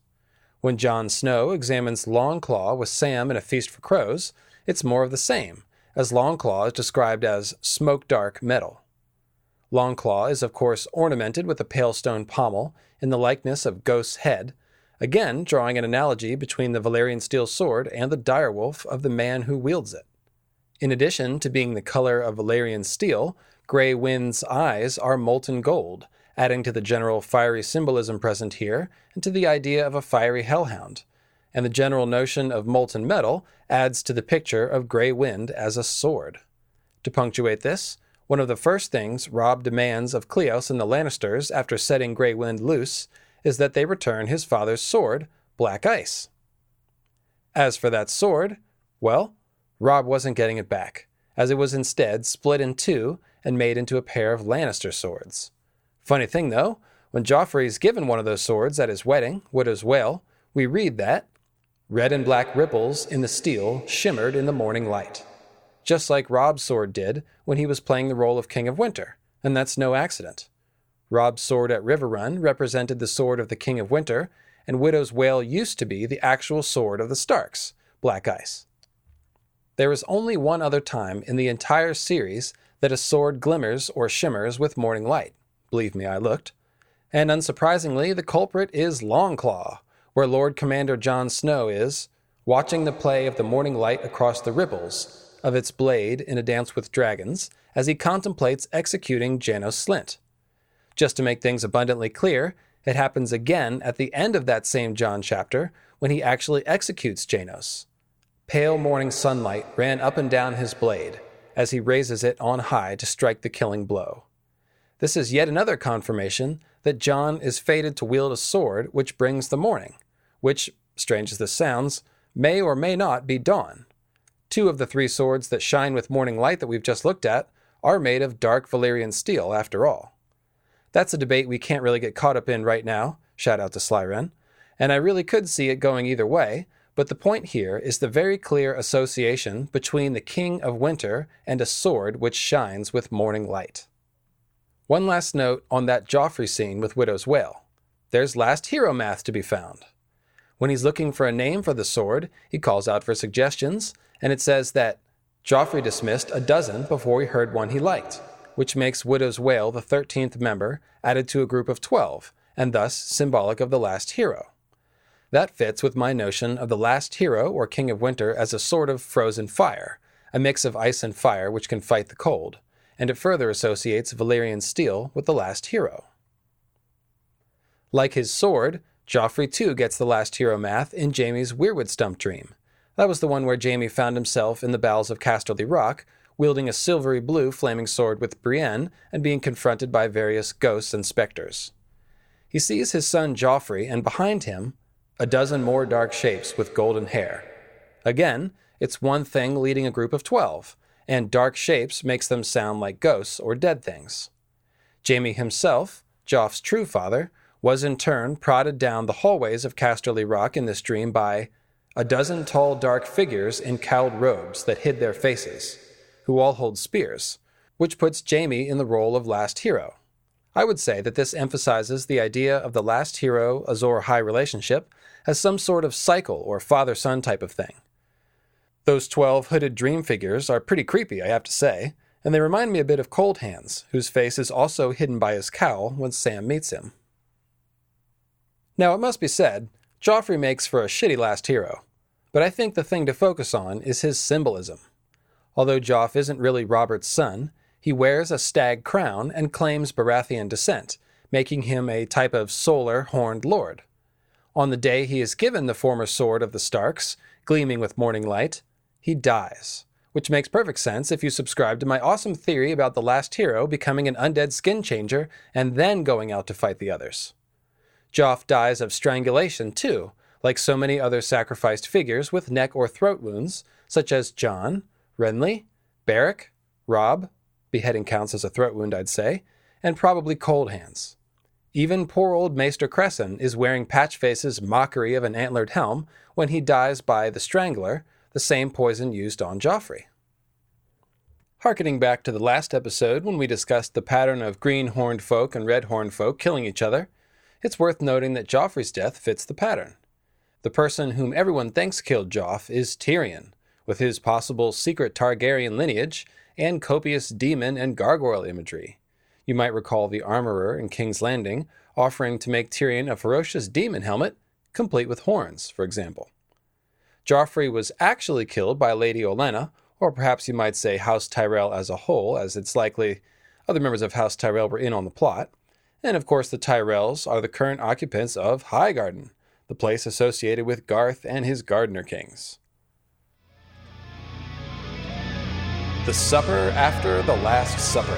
When Jon Snow examines Longclaw with Sam in A Feast for Crows, it's more of the same, as Longclaw is described as smoke dark metal. Longclaw is, of course, ornamented with a pale stone pommel in the likeness of Ghost's head, again drawing an analogy between the Valyrian steel sword and the direwolf of the man who wields it. In addition to being the color of Valyrian steel, Grey Wind's eyes are molten gold, adding to the general fiery symbolism present here and to the idea of a fiery hellhound. And the general notion of molten metal adds to the picture of Grey Wind as a sword. To punctuate this, one of the first things Robb demands of Cleos and the Lannisters after setting Grey Wind loose is that they return his father's sword, Black Ice. As for that sword, well, Robb wasn't getting it back, as it was instead split in two and made into a pair of Lannister swords. Funny thing though, when Joffrey is given one of those swords at his wedding, Widow's Wail, we read that red and black ripples in the steel shimmered in the morning light, just like Robb's sword did when he was playing the role of King of Winter, and that's no accident. Robb's sword at Riverrun represented the sword of the King of Winter, and Widow's Wail used to be the actual sword of the Starks, Black Ice. There is only one other time in the entire series that a sword glimmers or shimmers with morning light. Believe me, I looked. And unsurprisingly, the culprit is Longclaw, where Lord Commander Jon Snow is, watching the play of the morning light across the ripples of its blade in A Dance with Dragons as he contemplates executing Janos Slynt. Just to make things abundantly clear, it happens again at the end of that same Jon chapter when he actually executes Janos. Pale morning sunlight ran up and down his blade as he raises it on high to strike the killing blow. This is yet another confirmation that Jon is fated to wield a sword which brings the morning, which, strange as this sounds, may or may not be dawn. Two of the three swords that shine with morning light that we've just looked at are made of dark Valyrian steel, after all. That's a debate we can't really get caught up in right now, shout out to Slyren, and I really could see it going either way, but the point here is the very clear association between the King of Winter and a sword which shines with morning light. One last note on that Joffrey scene with Widow's Wail. There's last hero math to be found. When he's looking for a name for the sword, he calls out for suggestions, and it says that Joffrey dismissed a dozen before he heard one he liked which makes Widow's Wail the 13th member added to a group of 12, and thus symbolic of the last hero. That fits with my notion of the last hero or King of Winter as a sort of frozen fire, a mix of ice and fire which can fight the cold, and it further associates Valyrian steel with the last hero. Like his sword, Joffrey too gets the last hero math in Jaime's Weirwood Stump dream. That was the one where Jaime found himself in the bowels of Casterly Rock, wielding a silvery blue flaming sword with Brienne and being confronted by various ghosts and specters. He sees his son Joffrey, and behind him, a dozen more dark shapes with golden hair. Again, it's one thing leading a group of twelve, and dark shapes makes them sound like ghosts or dead things. Jaime himself, Joff's true father, was in turn prodded down the hallways of Casterly Rock in this dream by a dozen tall dark figures in cowled robes that hid their faces who all hold spears, which puts Jaime in the role of last hero. I would say that this emphasizes the idea of the last hero Azor Ahai relationship as some sort of cycle or father son type of thing. Those 12 hooded dream figures are pretty creepy, I have to say, and they remind me a bit of Cold Hands, whose face is also hidden by his cowl when Sam meets him. Now, it must be said, Joffrey makes for a shitty last hero, but I think the thing to focus on is his symbolism. Although Joff isn't really Robert's son, he wears a stag crown and claims Baratheon descent, making him a type of solar horned lord. On the day he is given the former sword of the Starks, gleaming with morning light, he dies, which makes perfect sense if you subscribe to my awesome theory about the last hero becoming an undead skin changer and then going out to fight the others. Joff dies of strangulation, too, like so many other sacrificed figures with neck or throat wounds, such as Jon, Renly, Beric, Robb, beheading counts as a throat wound, I'd say, and probably cold hands. Even poor old Maester Cressen is wearing Patchface's mockery of an antlered helm when he dies by the Strangler, the same poison used on Joffrey. Harkening back to the last episode when we discussed the pattern of green horned folk and red horned folk killing each other, it's worth noting that Joffrey's death fits the pattern. The person whom everyone thinks killed Joff is Tyrion, with his possible secret Targaryen lineage and copious demon and gargoyle imagery. You might recall the armorer in King's Landing offering to make Tyrion a ferocious demon helmet, complete with horns, for example. Joffrey was actually killed by Lady Olenna, or perhaps you might say House Tyrell as a whole, as it's likely other members of House Tyrell were in on the plot. And of course, the Tyrells are the current occupants of Highgarden, the place associated with Garth and his Gardener Kings. The Supper After the Last Supper.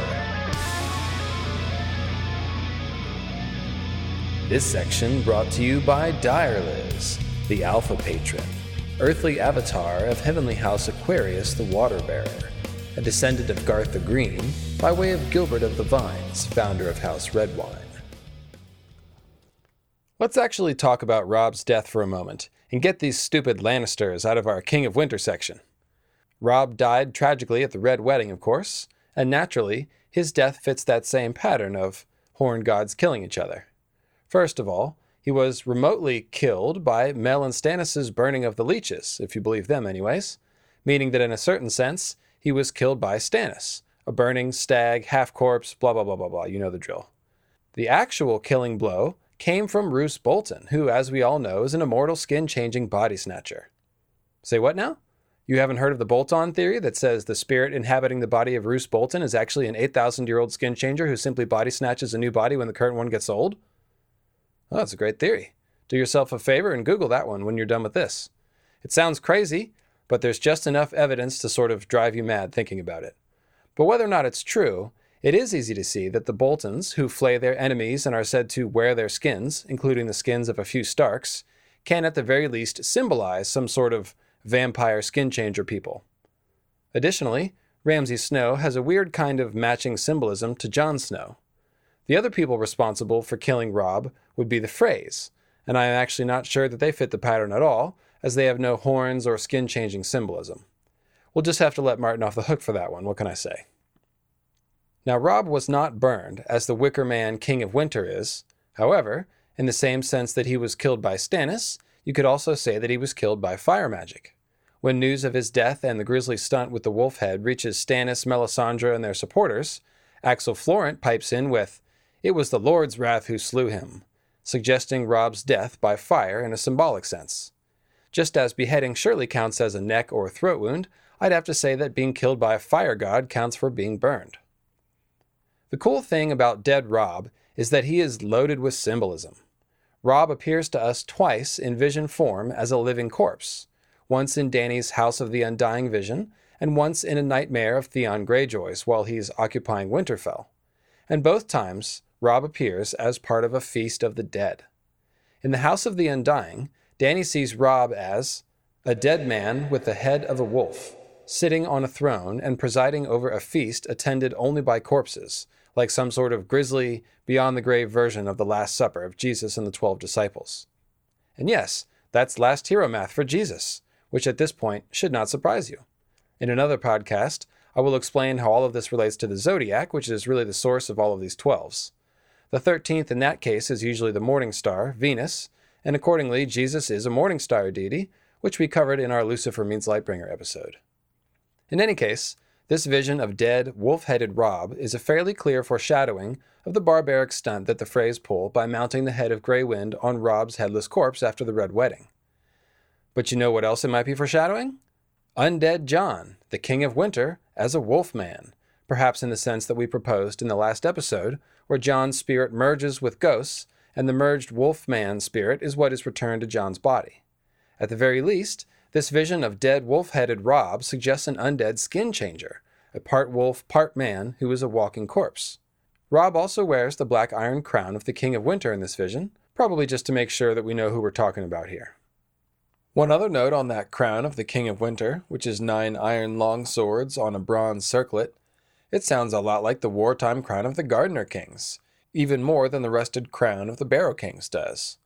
This section brought to you by Direliz, the Alpha Patron, earthly avatar of Heavenly House Aquarius the Water Bearer, a descendant of Garth the Green by way of Gilbert of the Vines, founder of House Redwyne. Let's actually talk about Robb's death for a moment and get these stupid Lannisters out of our King of Winter section. Robb died tragically at the Red Wedding, of course, and naturally, his death fits that same pattern of horn gods killing each other. First of all, he was remotely killed by Mel and Stannis' burning of the leeches, if you believe them, anyways, meaning that in a certain sense, he was killed by Stannis, a burning stag, half corpse, blah, blah, blah, blah, blah. You know the drill. The actual killing blow came from Roose Bolton, who, as we all know, is an immortal skin changing body snatcher. Say what now? You haven't heard of the Bolton theory that says the spirit inhabiting the body of Roose Bolton is actually an 8,000 year old skin changer who simply body snatches a new body when the current one gets old? Oh, that's a great theory. Do yourself a favor and Google that one when you're done with this. It sounds crazy, but there's just enough evidence to sort of drive you mad thinking about it. But whether or not it's true, it is easy to see that the Boltons, who flay their enemies and are said to wear their skins, including the skins of a few Starks, can at the very least symbolize some sort of vampire skin changer people. Additionally, Ramsay Snow has a weird kind of matching symbolism to Jon Snow. The other people responsible for killing Robb would be the Freys, and I am actually not sure that they fit the pattern at all, as they have no horns or skin changing symbolism. We'll just have to let Martin off the hook for that one, what can I say? Now, Robb was not burned, as the Wicker Man King of Winter is. However, in the same sense that he was killed by Stannis, you could also say that he was killed by fire magic. When news of his death and the grisly stunt with the wolf head reaches Stannis, Melisandre, and their supporters, Axel Florent pipes in with, It was the Lord's wrath who slew him suggesting Robb's death by fire in a symbolic sense. Just as beheading surely counts as a neck or throat wound, I'd have to say that being killed by a fire god counts for being burned. The cool thing about Dead Robb is that he is loaded with symbolism. Robb appears to us twice in vision form as a living corpse, once in Dany's House of the Undying vision, and once in a nightmare of Theon Greyjoy's while he's occupying Winterfell. And both times, Robb appears as part of a feast of the dead. In the House of the Undying, Dany sees Robb as a dead man with the head of a wolf, sitting on a throne and presiding over a feast attended only by corpses, like some sort of grisly, beyond the grave version of the Last Supper of Jesus and the twelve disciples. And yes, that's last hero math for Jesus, which at this point should not surprise you. In another podcast, I will explain how all of this relates to the zodiac, which is really the source of all of these twelves. The 13th in that case is usually the morning star, Venus, and accordingly, Jesus is a morning star deity, which we covered in our Lucifer means Lightbringer episode. In any case, this vision of dead, wolf headed Robb is a fairly clear foreshadowing of the barbaric stunt that the Freys pull by mounting the head of Grey Wind on Robb's headless corpse after the Red Wedding. But you know what else it might be foreshadowing? Undead Jon, the King of Winter, as a wolf man, perhaps in the sense that we proposed in the last episode, where Jon's spirit merges with ghosts, and the merged wolf man spirit is what is returned to Jon's body. At the very least, this vision of dead wolf headed Robb suggests an undead skin changer, a part wolf, part man who is a walking corpse. Robb also wears the black iron crown of the King of Winter in this vision, probably just to make sure that we know who we're talking about here. One other note on that crown of the King of Winter, which is nine iron long swords on a bronze circlet, it sounds a lot like the wartime crown of the Gardener Kings, even more than the rusted crown of the Barrow Kings does.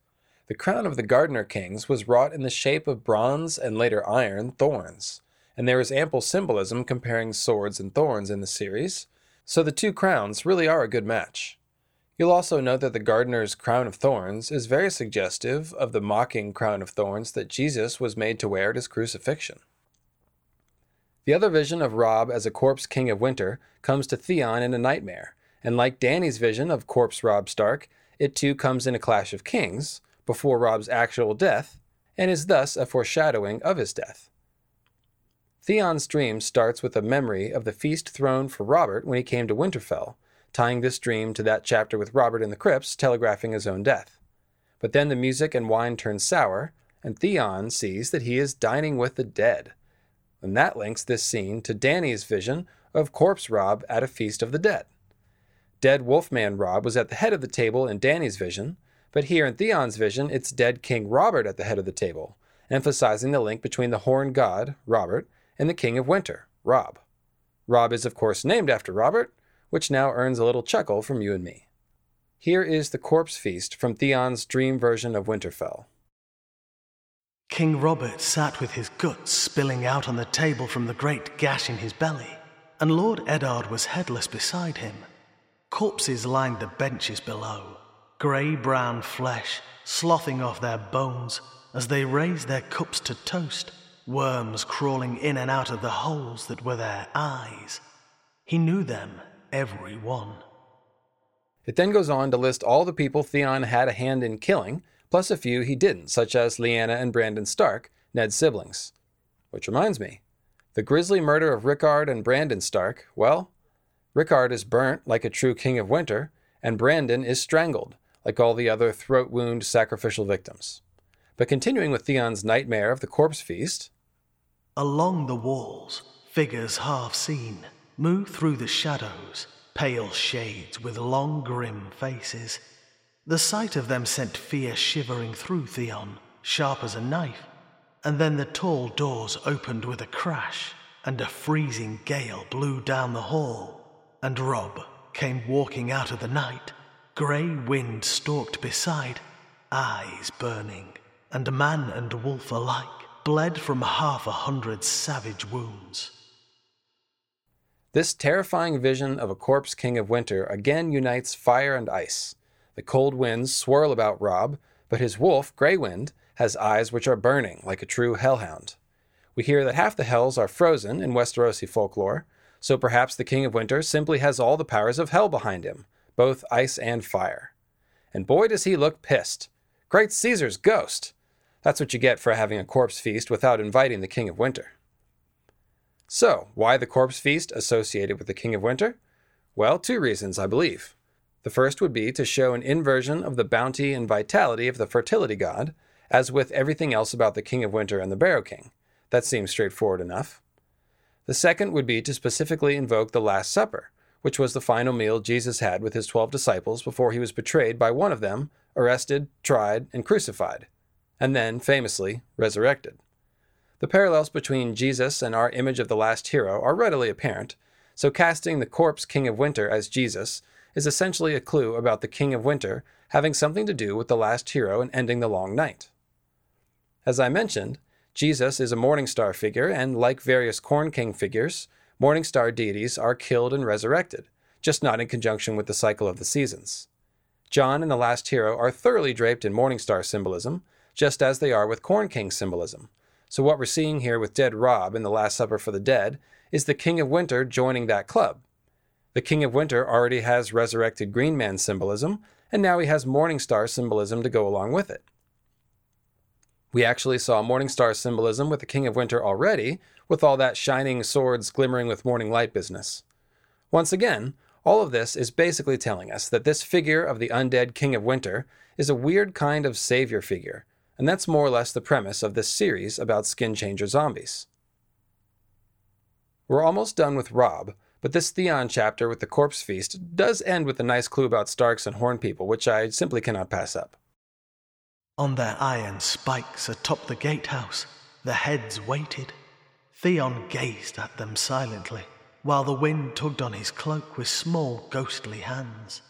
The crown of the Gardener Kings was wrought in the shape of bronze and later iron thorns, and there is ample symbolism comparing swords and thorns in the series, so the two crowns really are a good match. You'll also note that the gardener's crown of thorns is very suggestive of the mocking crown of thorns that Jesus was made to wear at his crucifixion. The other vision of Robb as a corpse king of winter comes to Theon in a nightmare, and like Dany's vision of corpse Robb Stark, it too comes in a clash of kings before Robb's actual death, and is thus a foreshadowing of his death. Theon's dream starts with a memory of the feast thrown for Robert when he came to Winterfell, tying this dream to that chapter with Robert in the crypts telegraphing his own death. But then the music and wine turn sour, and Theon sees that he is dining with the dead. And that links this scene to Dany's vision of Corpse Robb at a feast of the dead. Dead Wolfman Robb was at the head of the table in Dany's vision, but here in Theon's vision, it's dead King Robert at the head of the table, emphasizing the link between the horn god, Robert, and the King of Winter, Robb. Robb is, of course, named after Robert, which now earns a little chuckle from you and me. Here is the corpse feast from Theon's dream version of Winterfell.
King Robert sat with his guts spilling out on the table from the great gash in his belly, and Lord Eddard was headless beside him. Corpses lined the benches below, grey brown flesh slothing off their bones as they raised their cups to toast, worms crawling in and out of the holes that were their eyes. He knew them, every one.
It then goes on to list all the people Theon had a hand in killing, plus a few he didn't, such as Lyanna and Brandon Stark, Ned's siblings. Which reminds me, the grisly murder of Rickard and Brandon Stark, well, Rickard is burnt like a true king of winter, and Brandon is strangled, like all the other throat wound sacrificial victims. But continuing with Theon's nightmare of the corpse feast.
Along the walls, figures half seen move through the shadows, pale shades with long grim faces. The sight of them sent fear shivering through Theon, sharp as a knife, and then the tall doors opened with a crash, and a freezing gale blew down the hall, and Robb came walking out of the night, grey wind stalked beside, eyes burning, and man and wolf alike bled from half a hundred savage wounds.
This terrifying vision of a corpse king of winter again unites fire and ice. The cold winds swirl about Robb, but his wolf, Grey Wind, has eyes which are burning like a true hellhound. We hear that half the hells are frozen in Westerosi folklore, so perhaps the King of Winter simply has all the powers of hell behind him, both ice and fire. And boy does he look pissed. Great Caesar's ghost! That's what you get for having a corpse feast without inviting the King of Winter. So, why the corpse feast associated with the King of Winter? Well, two reasons, I believe. The first would be to show an inversion of the bounty and vitality of the fertility god, as with everything else about the King of Winter and the Barrow King. That seems straightforward enough. The second would be to specifically invoke the Last Supper, which was the final meal Jesus had with his twelve disciples before he was betrayed by one of them, arrested, tried, and crucified, and then, famously, resurrected. The parallels between Jesus and our image of the last hero are readily apparent, so casting the corpse King of Winter as Jesus is essentially a clue about the King of Winter having something to do with the last hero and ending the long night. As I mentioned, Jesus is a morning star figure, and like various Corn King figures, morning star deities are killed and resurrected, just not in conjunction with the cycle of the seasons. Jon and the last hero are thoroughly draped in morning star symbolism, just as they are with Corn King symbolism, so, what we're seeing here with Dead Robb in The Last Supper for the Dead is the King of Winter joining that club. The King of Winter already has resurrected Green Man symbolism, and now he has Morningstar symbolism to go along with it. We actually saw Morningstar symbolism with the King of Winter already, with all that shining swords glimmering with morning light business. Once again, all of this is basically telling us that this figure of the undead King of Winter is a weird kind of savior figure and that's more or less the premise of this series about skin changer zombies. We're almost done with Robb, but this Theon chapter with the corpse feast does end with a nice clue about Starks and Horn people, which I simply cannot pass up.
On their iron spikes atop the gatehouse, the heads waited. Theon gazed at them silently, while the wind tugged on his cloak with small ghostly hands.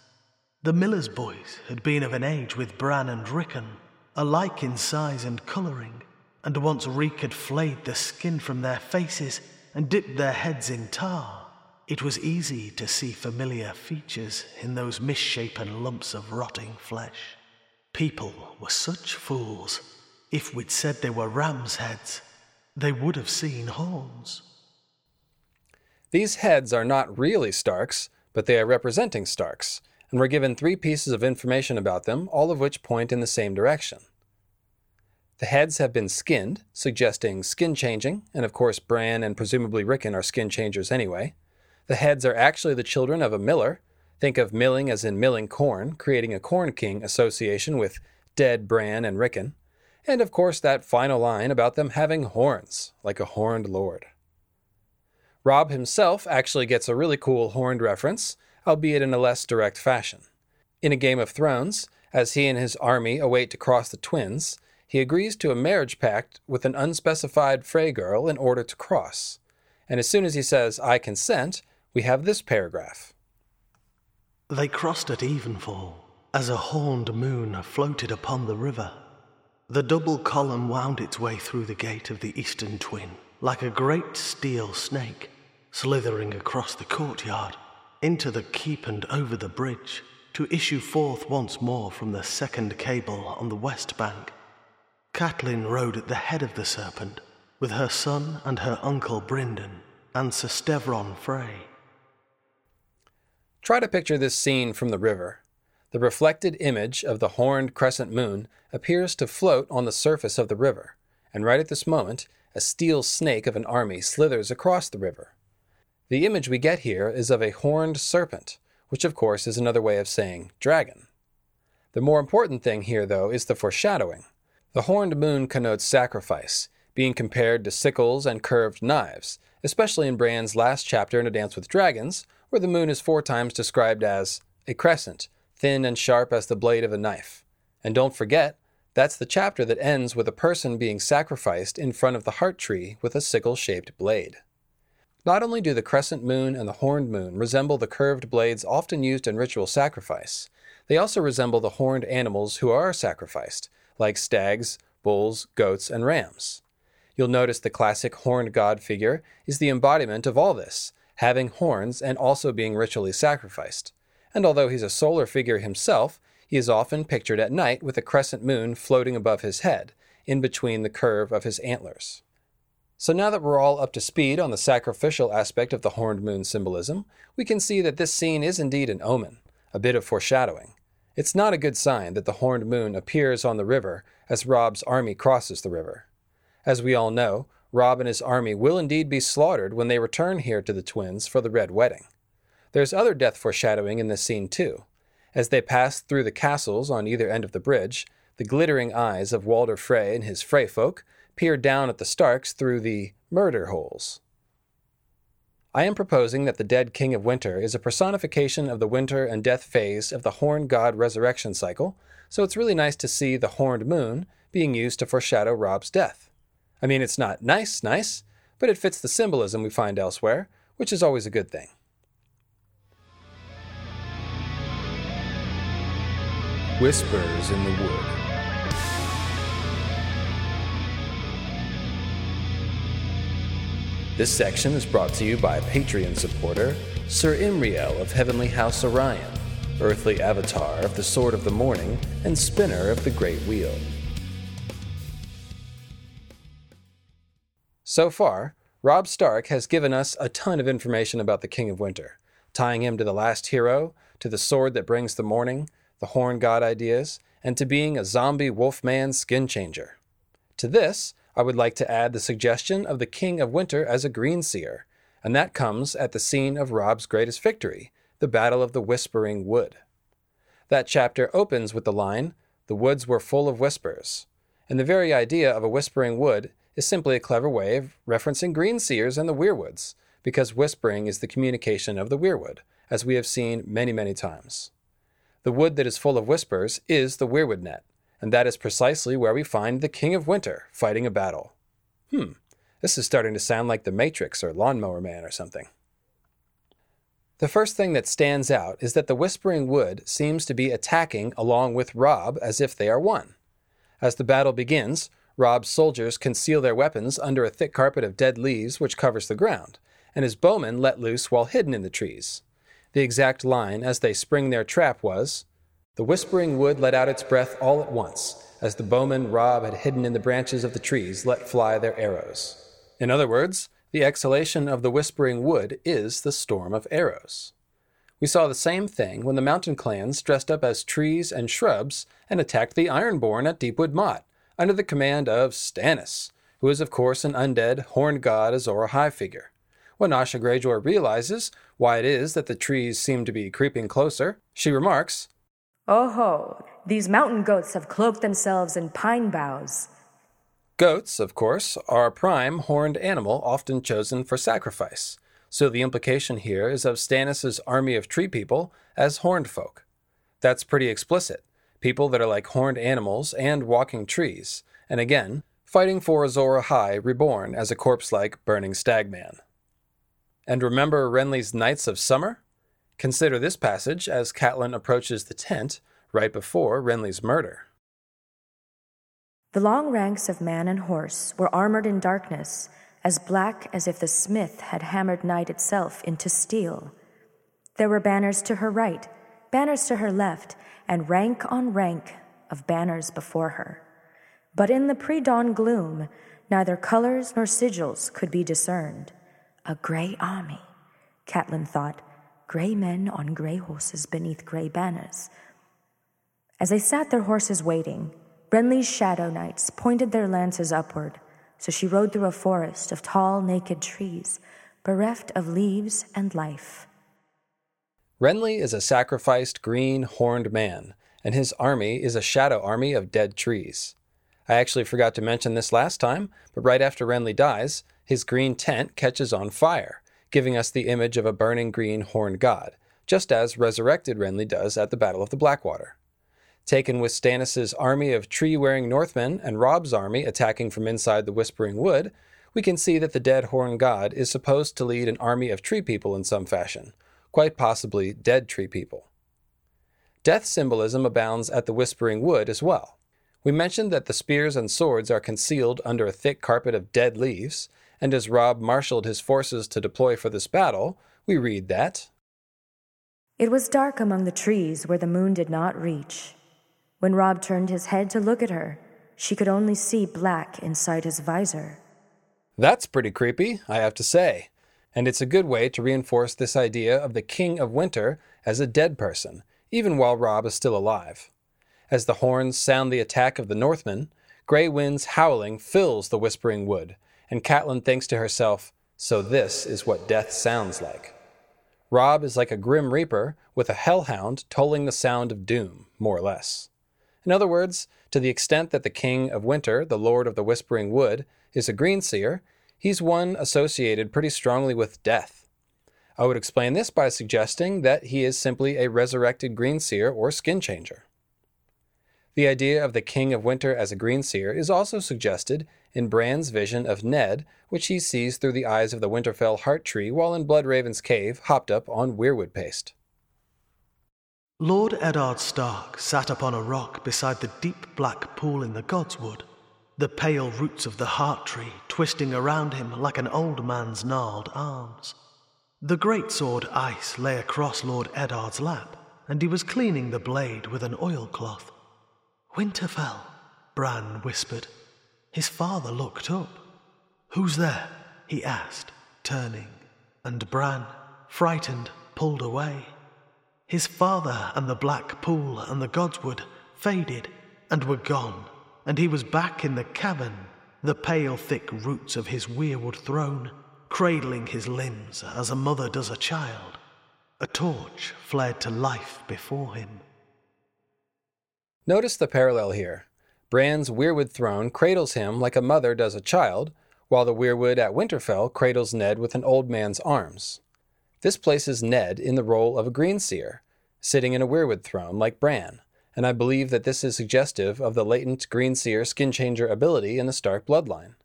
The miller's boys had been of an age with Bran and Rickon, alike in size and colouring, and once Reek had flayed the skin from their faces and dipped their heads in tar, it was easy to see familiar features in those misshapen lumps of rotting flesh. People were such fools. If we'd said they were ram's heads, they would have seen horns.
These heads are not really Starks, but they are representing Starks, and we're given three pieces of information about them, all of which point in the same direction. The heads have been skinned, suggesting skin changing, and of course, Bran and presumably Rickon are skin changers anyway. The heads are actually the children of a miller. Think of milling as in milling corn, creating a Corn King association with dead Bran and Rickon. And of course, that final line about them having horns, like a horned lord. Robb himself actually gets a really cool horned reference, albeit in a less direct fashion. In A Game of Thrones, as he and his army await to cross the Twins, he agrees to a marriage pact with an unspecified Frey girl in order to cross. And as soon as he says, I consent, we have this paragraph.
They crossed at evenfall, as a horned moon floated upon the river. The double column wound its way through the gate of the eastern twin, like a great steel snake, slithering across the courtyard, into the keep and over the bridge, to issue forth once more from the second cable on the west bank. Catelyn rode at the head of the serpent, with her son and her uncle Brynden, and Sir Stevron Frey.
Try to picture this scene from the river. The reflected image of the horned crescent moon appears to float on the surface of the river, and right at this moment, a steel snake of an army slithers across the river. The image we get here is of a horned serpent, which of course is another way of saying dragon. The more important thing here, though, is the foreshadowing. The horned moon connotes sacrifice, being compared to sickles and curved knives, especially in Bran's last chapter in A Dance with Dragons, where the moon is four times described as a crescent, thin and sharp as the blade of a knife. And don't forget, that's the chapter that ends with a person being sacrificed in front of the heart tree with a sickle shaped blade. Not only do the crescent moon and the horned moon resemble the curved blades often used in ritual sacrifice, they also resemble the horned animals who are sacrificed, like stags, bulls, goats, and rams. You'll notice the classic horned god figure is the embodiment of all this, having horns and also being ritually sacrificed. And although he's a solar figure himself, he is often pictured at night with a crescent moon floating above his head, in between the curve of his antlers. So now that we're all up to speed on the sacrificial aspect of the horned moon symbolism, we can see that this scene is indeed an omen, a bit of foreshadowing. It's not a good sign that the horned moon appears on the river as Robb's army crosses the river. As we all know, Robb and his army will indeed be slaughtered when they return here to the twins for the Red Wedding. There's other death foreshadowing in this scene, too. As they pass through the castles on either end of the bridge, the glittering eyes of Walder Frey and his Frey folk peer down at the Starks through the murder holes. I am proposing that the dead King of Winter is a personification of the winter and death phase of the horned god resurrection cycle, so it's really nice to see the horned moon being used to foreshadow Robb's death. I mean, it's not nice, nice, but it fits the symbolism we find elsewhere, which is always a good thing. Whispers in the Wood. This section is brought to you by Patreon supporter Sir Imriel of Heavenly House Orion, earthly avatar of the Sword of the Morning and spinner of the Great Wheel. So far, Robb Stark has given us a ton of information about the King of Winter, tying him to the last hero, to the sword that brings the morning, the horn god ideas, and to being a zombie wolfman skin changer. To this, I would like to add the suggestion of the King of Winter as a green seer, and that comes at the scene of Robb's greatest victory, the Battle of the Whispering Wood. That chapter opens with the line, The woods were full of whispers, and the very idea of a whispering wood is simply a clever way of referencing green seers and the weirwoods, because whispering is the communication of the weirwood, as we have seen many, many times. The wood that is full of whispers is the weirwood net, and that is precisely where we find the King of Winter fighting a battle. Hmm, this is starting to sound like The Matrix or Lawnmower Man or something. The first thing that stands out is that the Whispering Wood seems to be attacking along with Robb as if they are one. As the battle begins, Robb's soldiers conceal their weapons under a thick carpet of dead leaves which covers the ground, and his bowmen let loose while hidden in the trees. The exact line as they spring their trap was, the whispering wood let out its breath all at once, as the bowmen Robb had hidden in the branches of the trees let fly their arrows. In other words, the exhalation of the whispering wood is the storm of arrows. We saw the same thing when the mountain clans dressed up as trees and shrubs and attacked the Ironborn at Deepwood Motte, under the command of Stannis, who is of course an undead, horned god Azor Ahai figure. When Asha Greyjoy realizes why it is that the trees seem to be creeping closer, she remarks,
Oh ho, these mountain goats have cloaked themselves in pine boughs.
Goats, of course, are a prime horned animal often chosen for sacrifice, so the implication here is of Stannis' army of tree people as horned folk. That's pretty explicit. People that are like horned animals and walking trees, and again, fighting for Azor Ahai reborn as a corpse like burning stagman. And remember Renly's Knights of Summer? Consider this passage as Catelyn approaches the tent right before Renly's murder.
The long ranks of man and horse were armored in darkness, as black as if the smith had hammered night itself into steel. There were banners to her right, banners to her left, and rank on rank of banners before her. But in the pre dawn gloom, neither colors nor sigils could be discerned. A gray army, Catelyn thought, gray men on gray horses beneath gray banners. As they sat their horses waiting, Renly's shadow knights pointed their lances upward, so she rode through a forest of tall, naked trees, bereft of leaves and life.
Renly is a sacrificed green horned man, and his army is a shadow army of dead trees. I actually forgot to mention this last time, but right after Renly dies, his green tent catches on fire, giving us the image of a burning green horned god, just as resurrected Renly does at the Battle of the Blackwater. Taken with Stannis' army of tree wearing Northmen and Robb's army attacking from inside the Whispering Wood, we can see that the dead horned god is supposed to lead an army of tree people in some fashion, quite possibly dead tree people. Death symbolism abounds at the Whispering Wood as well. We mentioned that the spears and swords are concealed under a thick carpet of dead leaves, and as Robb marshaled his forces to deploy for this battle, we read that
It was dark among the trees where the moon did not reach. When Robb turned his head to look at her, she could only see black inside his visor.
That's pretty creepy, I have to say. And it's a good way to reinforce this idea of the King of Winter as a dead person, even while Robb is still alive. As the horns sound the attack of the Northmen, Grey Wind's howling fills the Whispering Wood, and Catelyn thinks to herself, So this is what death sounds like. Robb is like a grim reaper with a hellhound tolling the sound of doom, more or less. In other words, to the extent that the King of Winter, the Lord of the Whispering Wood, is a green seer, he's one associated pretty strongly with death. I would explain this by suggesting that he is simply a resurrected green seer or skin changer. The idea of the King of Winter as a green seer is also suggested in Bran's vision of Ned, which he sees through the eyes of the Winterfell heart tree while in Bloodraven's cave, hopped up on weirwood paste.
Lord Eddard Stark sat upon a rock beside the deep black pool in the Godswood, the pale roots of the heart tree twisting around him like an old man's gnarled arms. The great sword ice lay across Lord Eddard's lap, and he was cleaning the blade with an oilcloth. Winterfell, Bran whispered. His father looked up. Who's there? he asked, turning, and Bran, frightened, pulled away. His father and the black pool and the godswood faded and were gone, and he was back in the cavern, the pale thick roots of his weirwood throne, cradling his limbs as a mother does a child. A torch flared to life before him.
Notice the parallel here. Bran's weirwood throne cradles him like a mother does a child, while the weirwood at Winterfell cradles Ned with an old man's arms. This places Ned in the role of a green seer, sitting in a weirwood throne like Bran, and I believe that this is suggestive of the latent green seer skin changer ability in the Stark bloodline.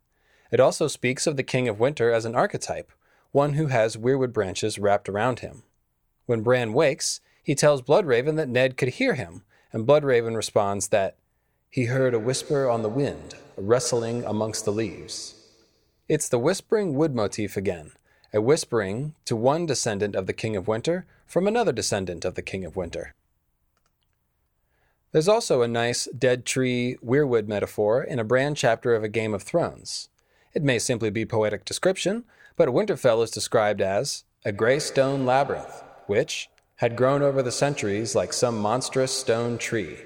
It also speaks of the King of Winter as an archetype, one who has weirwood branches wrapped around him. When Bran wakes, he tells Bloodraven that Ned could hear him, and Bloodraven responds that he heard a whisper on the wind, rustling amongst the leaves. It's the whispering wood motif again, a whispering to one descendant of the King of Winter from another descendant of the King of Winter. There's also a nice dead tree weirwood metaphor in a Bran chapter of A Game of Thrones. It may simply be poetic description, but Winterfell is described as a grey stone labyrinth, which, had grown over the centuries like some monstrous stone tree.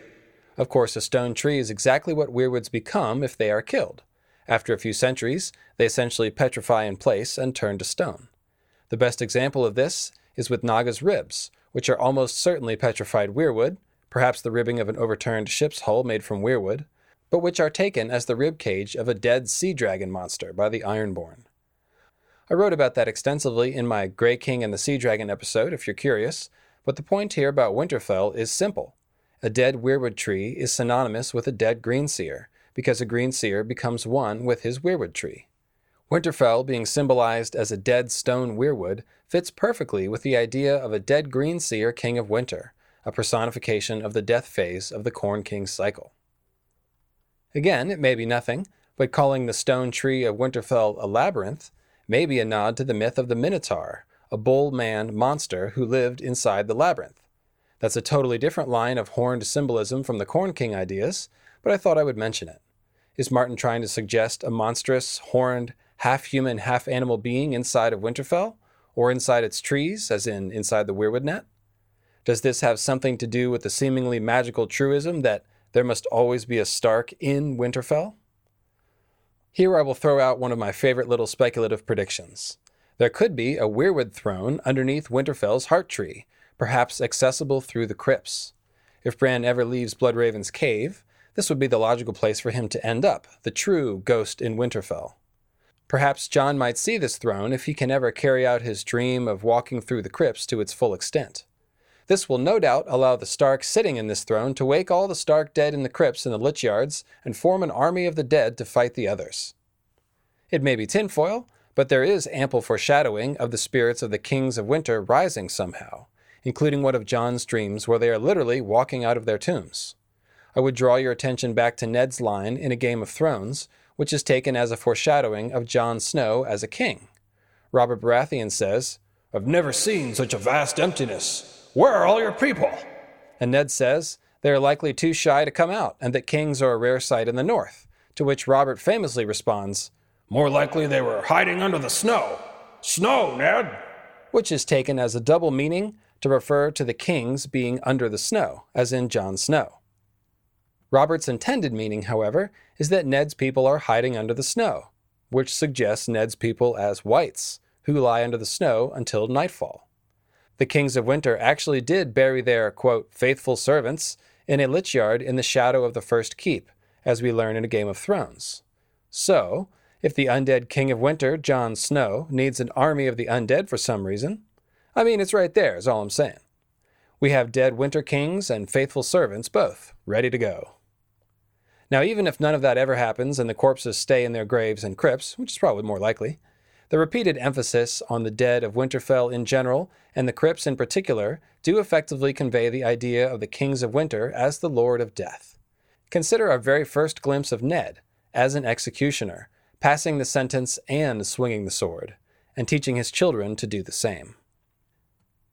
Of course, a stone tree is exactly what weirwoods become if they are killed. After a few centuries, they essentially petrify in place and turn to stone. The best example of this is with Naga's ribs, which are almost certainly petrified weirwood, perhaps the ribbing of an overturned ship's hull made from weirwood, but which are taken as the rib cage of a dead sea dragon monster by the Ironborn. I wrote about that extensively in my Grey King and the Sea Dragon episode, if you're curious, but the point here about Winterfell is simple. A dead weirwood tree is synonymous with a dead green seer, because a green seer becomes one with his weirwood tree. Winterfell, being symbolized as a dead stone weirwood, fits perfectly with the idea of a dead green seer king of winter, a personification of the death phase of the Corn King's cycle. Again, it may be nothing, but calling the stone tree of Winterfell a labyrinth may be a nod to the myth of the Minotaur, a bull man monster who lived inside the labyrinth. That's a totally different line of horned symbolism from the Corn King ideas, but I thought I would mention it. Is Martin trying to suggest a monstrous, horned, half human, half animal being inside of Winterfell? Or inside its trees, as in inside the Weirwood net? Does this have something to do with the seemingly magical truism that there must always be a Stark in Winterfell? Here I will throw out one of my favorite little speculative predictions. There could be a Weirwood throne underneath Winterfell's heart tree, perhaps accessible through the crypts. If Bran ever leaves Bloodraven's cave, this would be the logical place for him to end up, the true ghost in Winterfell. Perhaps Jon might see this throne if he can ever carry out his dream of walking through the crypts to its full extent. This will no doubt allow the Stark sitting in this throne to wake all the Stark dead in the crypts and the lich yards and form an army of the dead to fight the others. It may be tinfoil, but there is ample foreshadowing of the spirits of the kings of winter rising somehow, including one of Jon's dreams where they are literally walking out of their tombs. I would draw your attention back to Ned's line in A Game of Thrones, which is taken as a foreshadowing of Jon Snow as a king. Robert Baratheon says, I've never seen such a vast emptiness. Where are all your people? And Ned says, they are likely too shy to come out, and that kings are a rare sight in the north. To which Robert famously responds, More likely they were hiding under the snow. Snow, Ned! Which is taken as a double meaning to refer to the kings being under the snow, as in Jon Snow. Robert's intended meaning, however, is that Ned's people are hiding under the snow, which suggests Ned's people as wights, who lie under the snow until nightfall. The kings of winter actually did bury their, quote, faithful servants in a lich yard in the shadow of the first keep, as we learn in A Game of Thrones. So, if the undead king of winter, Jon Snow, needs an army of the undead for some reason, I mean, it's right there, is all I'm saying. We have dead winter kings and faithful servants both, ready to go. Now, even if none of that ever happens and the corpses stay in their graves and crypts, which is probably more likely, the repeated emphasis on the dead of Winterfell in general, and the crypts in particular, do effectively convey the idea of the Kings of Winter as the Lord of Death. Consider our very first glimpse of Ned as an executioner, passing the sentence and swinging the sword, and teaching his children to do the same.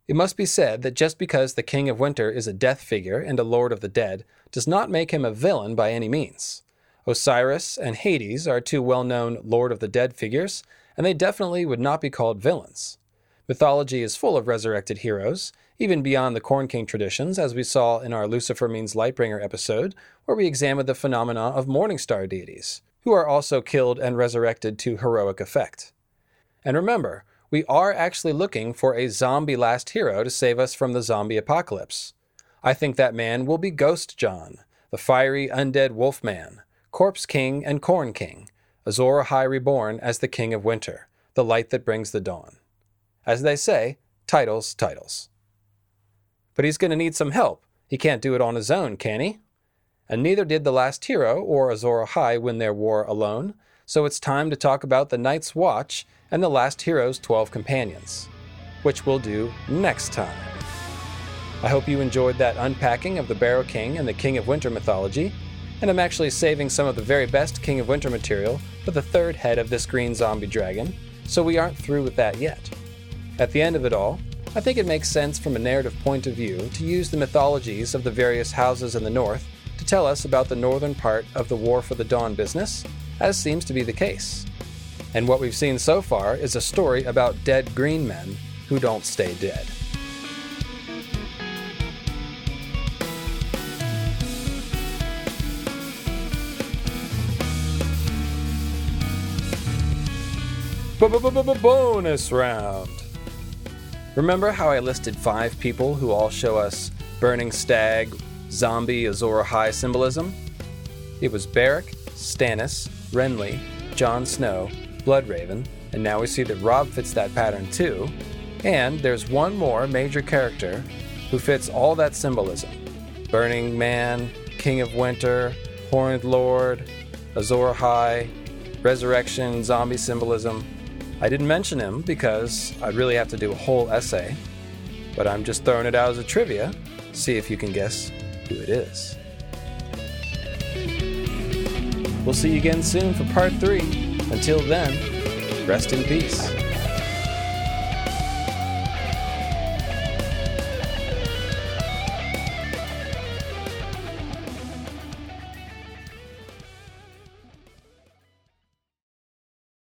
It must be said that just because the King of Winter is a death figure and a Lord of the Dead does not make him a villain by any means. Osiris and Hades are two well known Lord of the Dead figures, and they definitely would not be called villains. Mythology is full of resurrected heroes, even beyond the Corn King traditions, as we saw in our Lucifer means Lightbringer episode, where we examined the phenomena of Morningstar deities, who are also killed and resurrected to heroic effect. And remember, we are actually looking for a zombie last hero to save us from the zombie apocalypse. I think that man will be Ghost Jon, the fiery undead wolf man, Corpse King and Corn King, Azor Ahai reborn as the King of Winter, the light that brings the dawn. As they say, titles, titles. But he's going to need some help. He can't do it on his own, can he? And neither did the last hero or Azor Ahai win their war alone, so it's time to talk about the Night's Watch and the last hero's 12 companions, which we'll do next time. I hope you enjoyed that unpacking of the Barrow King and the King of Winter mythology, and I'm actually saving some of the very best King of Winter material for the third head of this green zombie dragon, so we aren't through with that yet. At the end of it all, I think it makes sense from a narrative point of view to use the mythologies of the various houses in the north to tell us about the northern part of the War for the Dawn business, as seems to be the case. And what we've seen so far is a story about dead green men who don't stay dead. Bonus round. Remember how I listed five people who all show us Burning Stag, Zombie, Azor Ahai symbolism? It was Beric, Stannis, Renly, Jon Snow, Bloodraven, and now we see that Robb fits that pattern too. And there's one more major character who fits all that symbolism Burning Man, King of Winter, Horned Lord, Azor Ahai, Resurrection, Zombie symbolism. I didn't mention him because I'd really have to do a whole essay, but I'm just throwing it out as a trivia. See if you can guess who it is. We'll see you again soon for part three. Until then, rest in peace.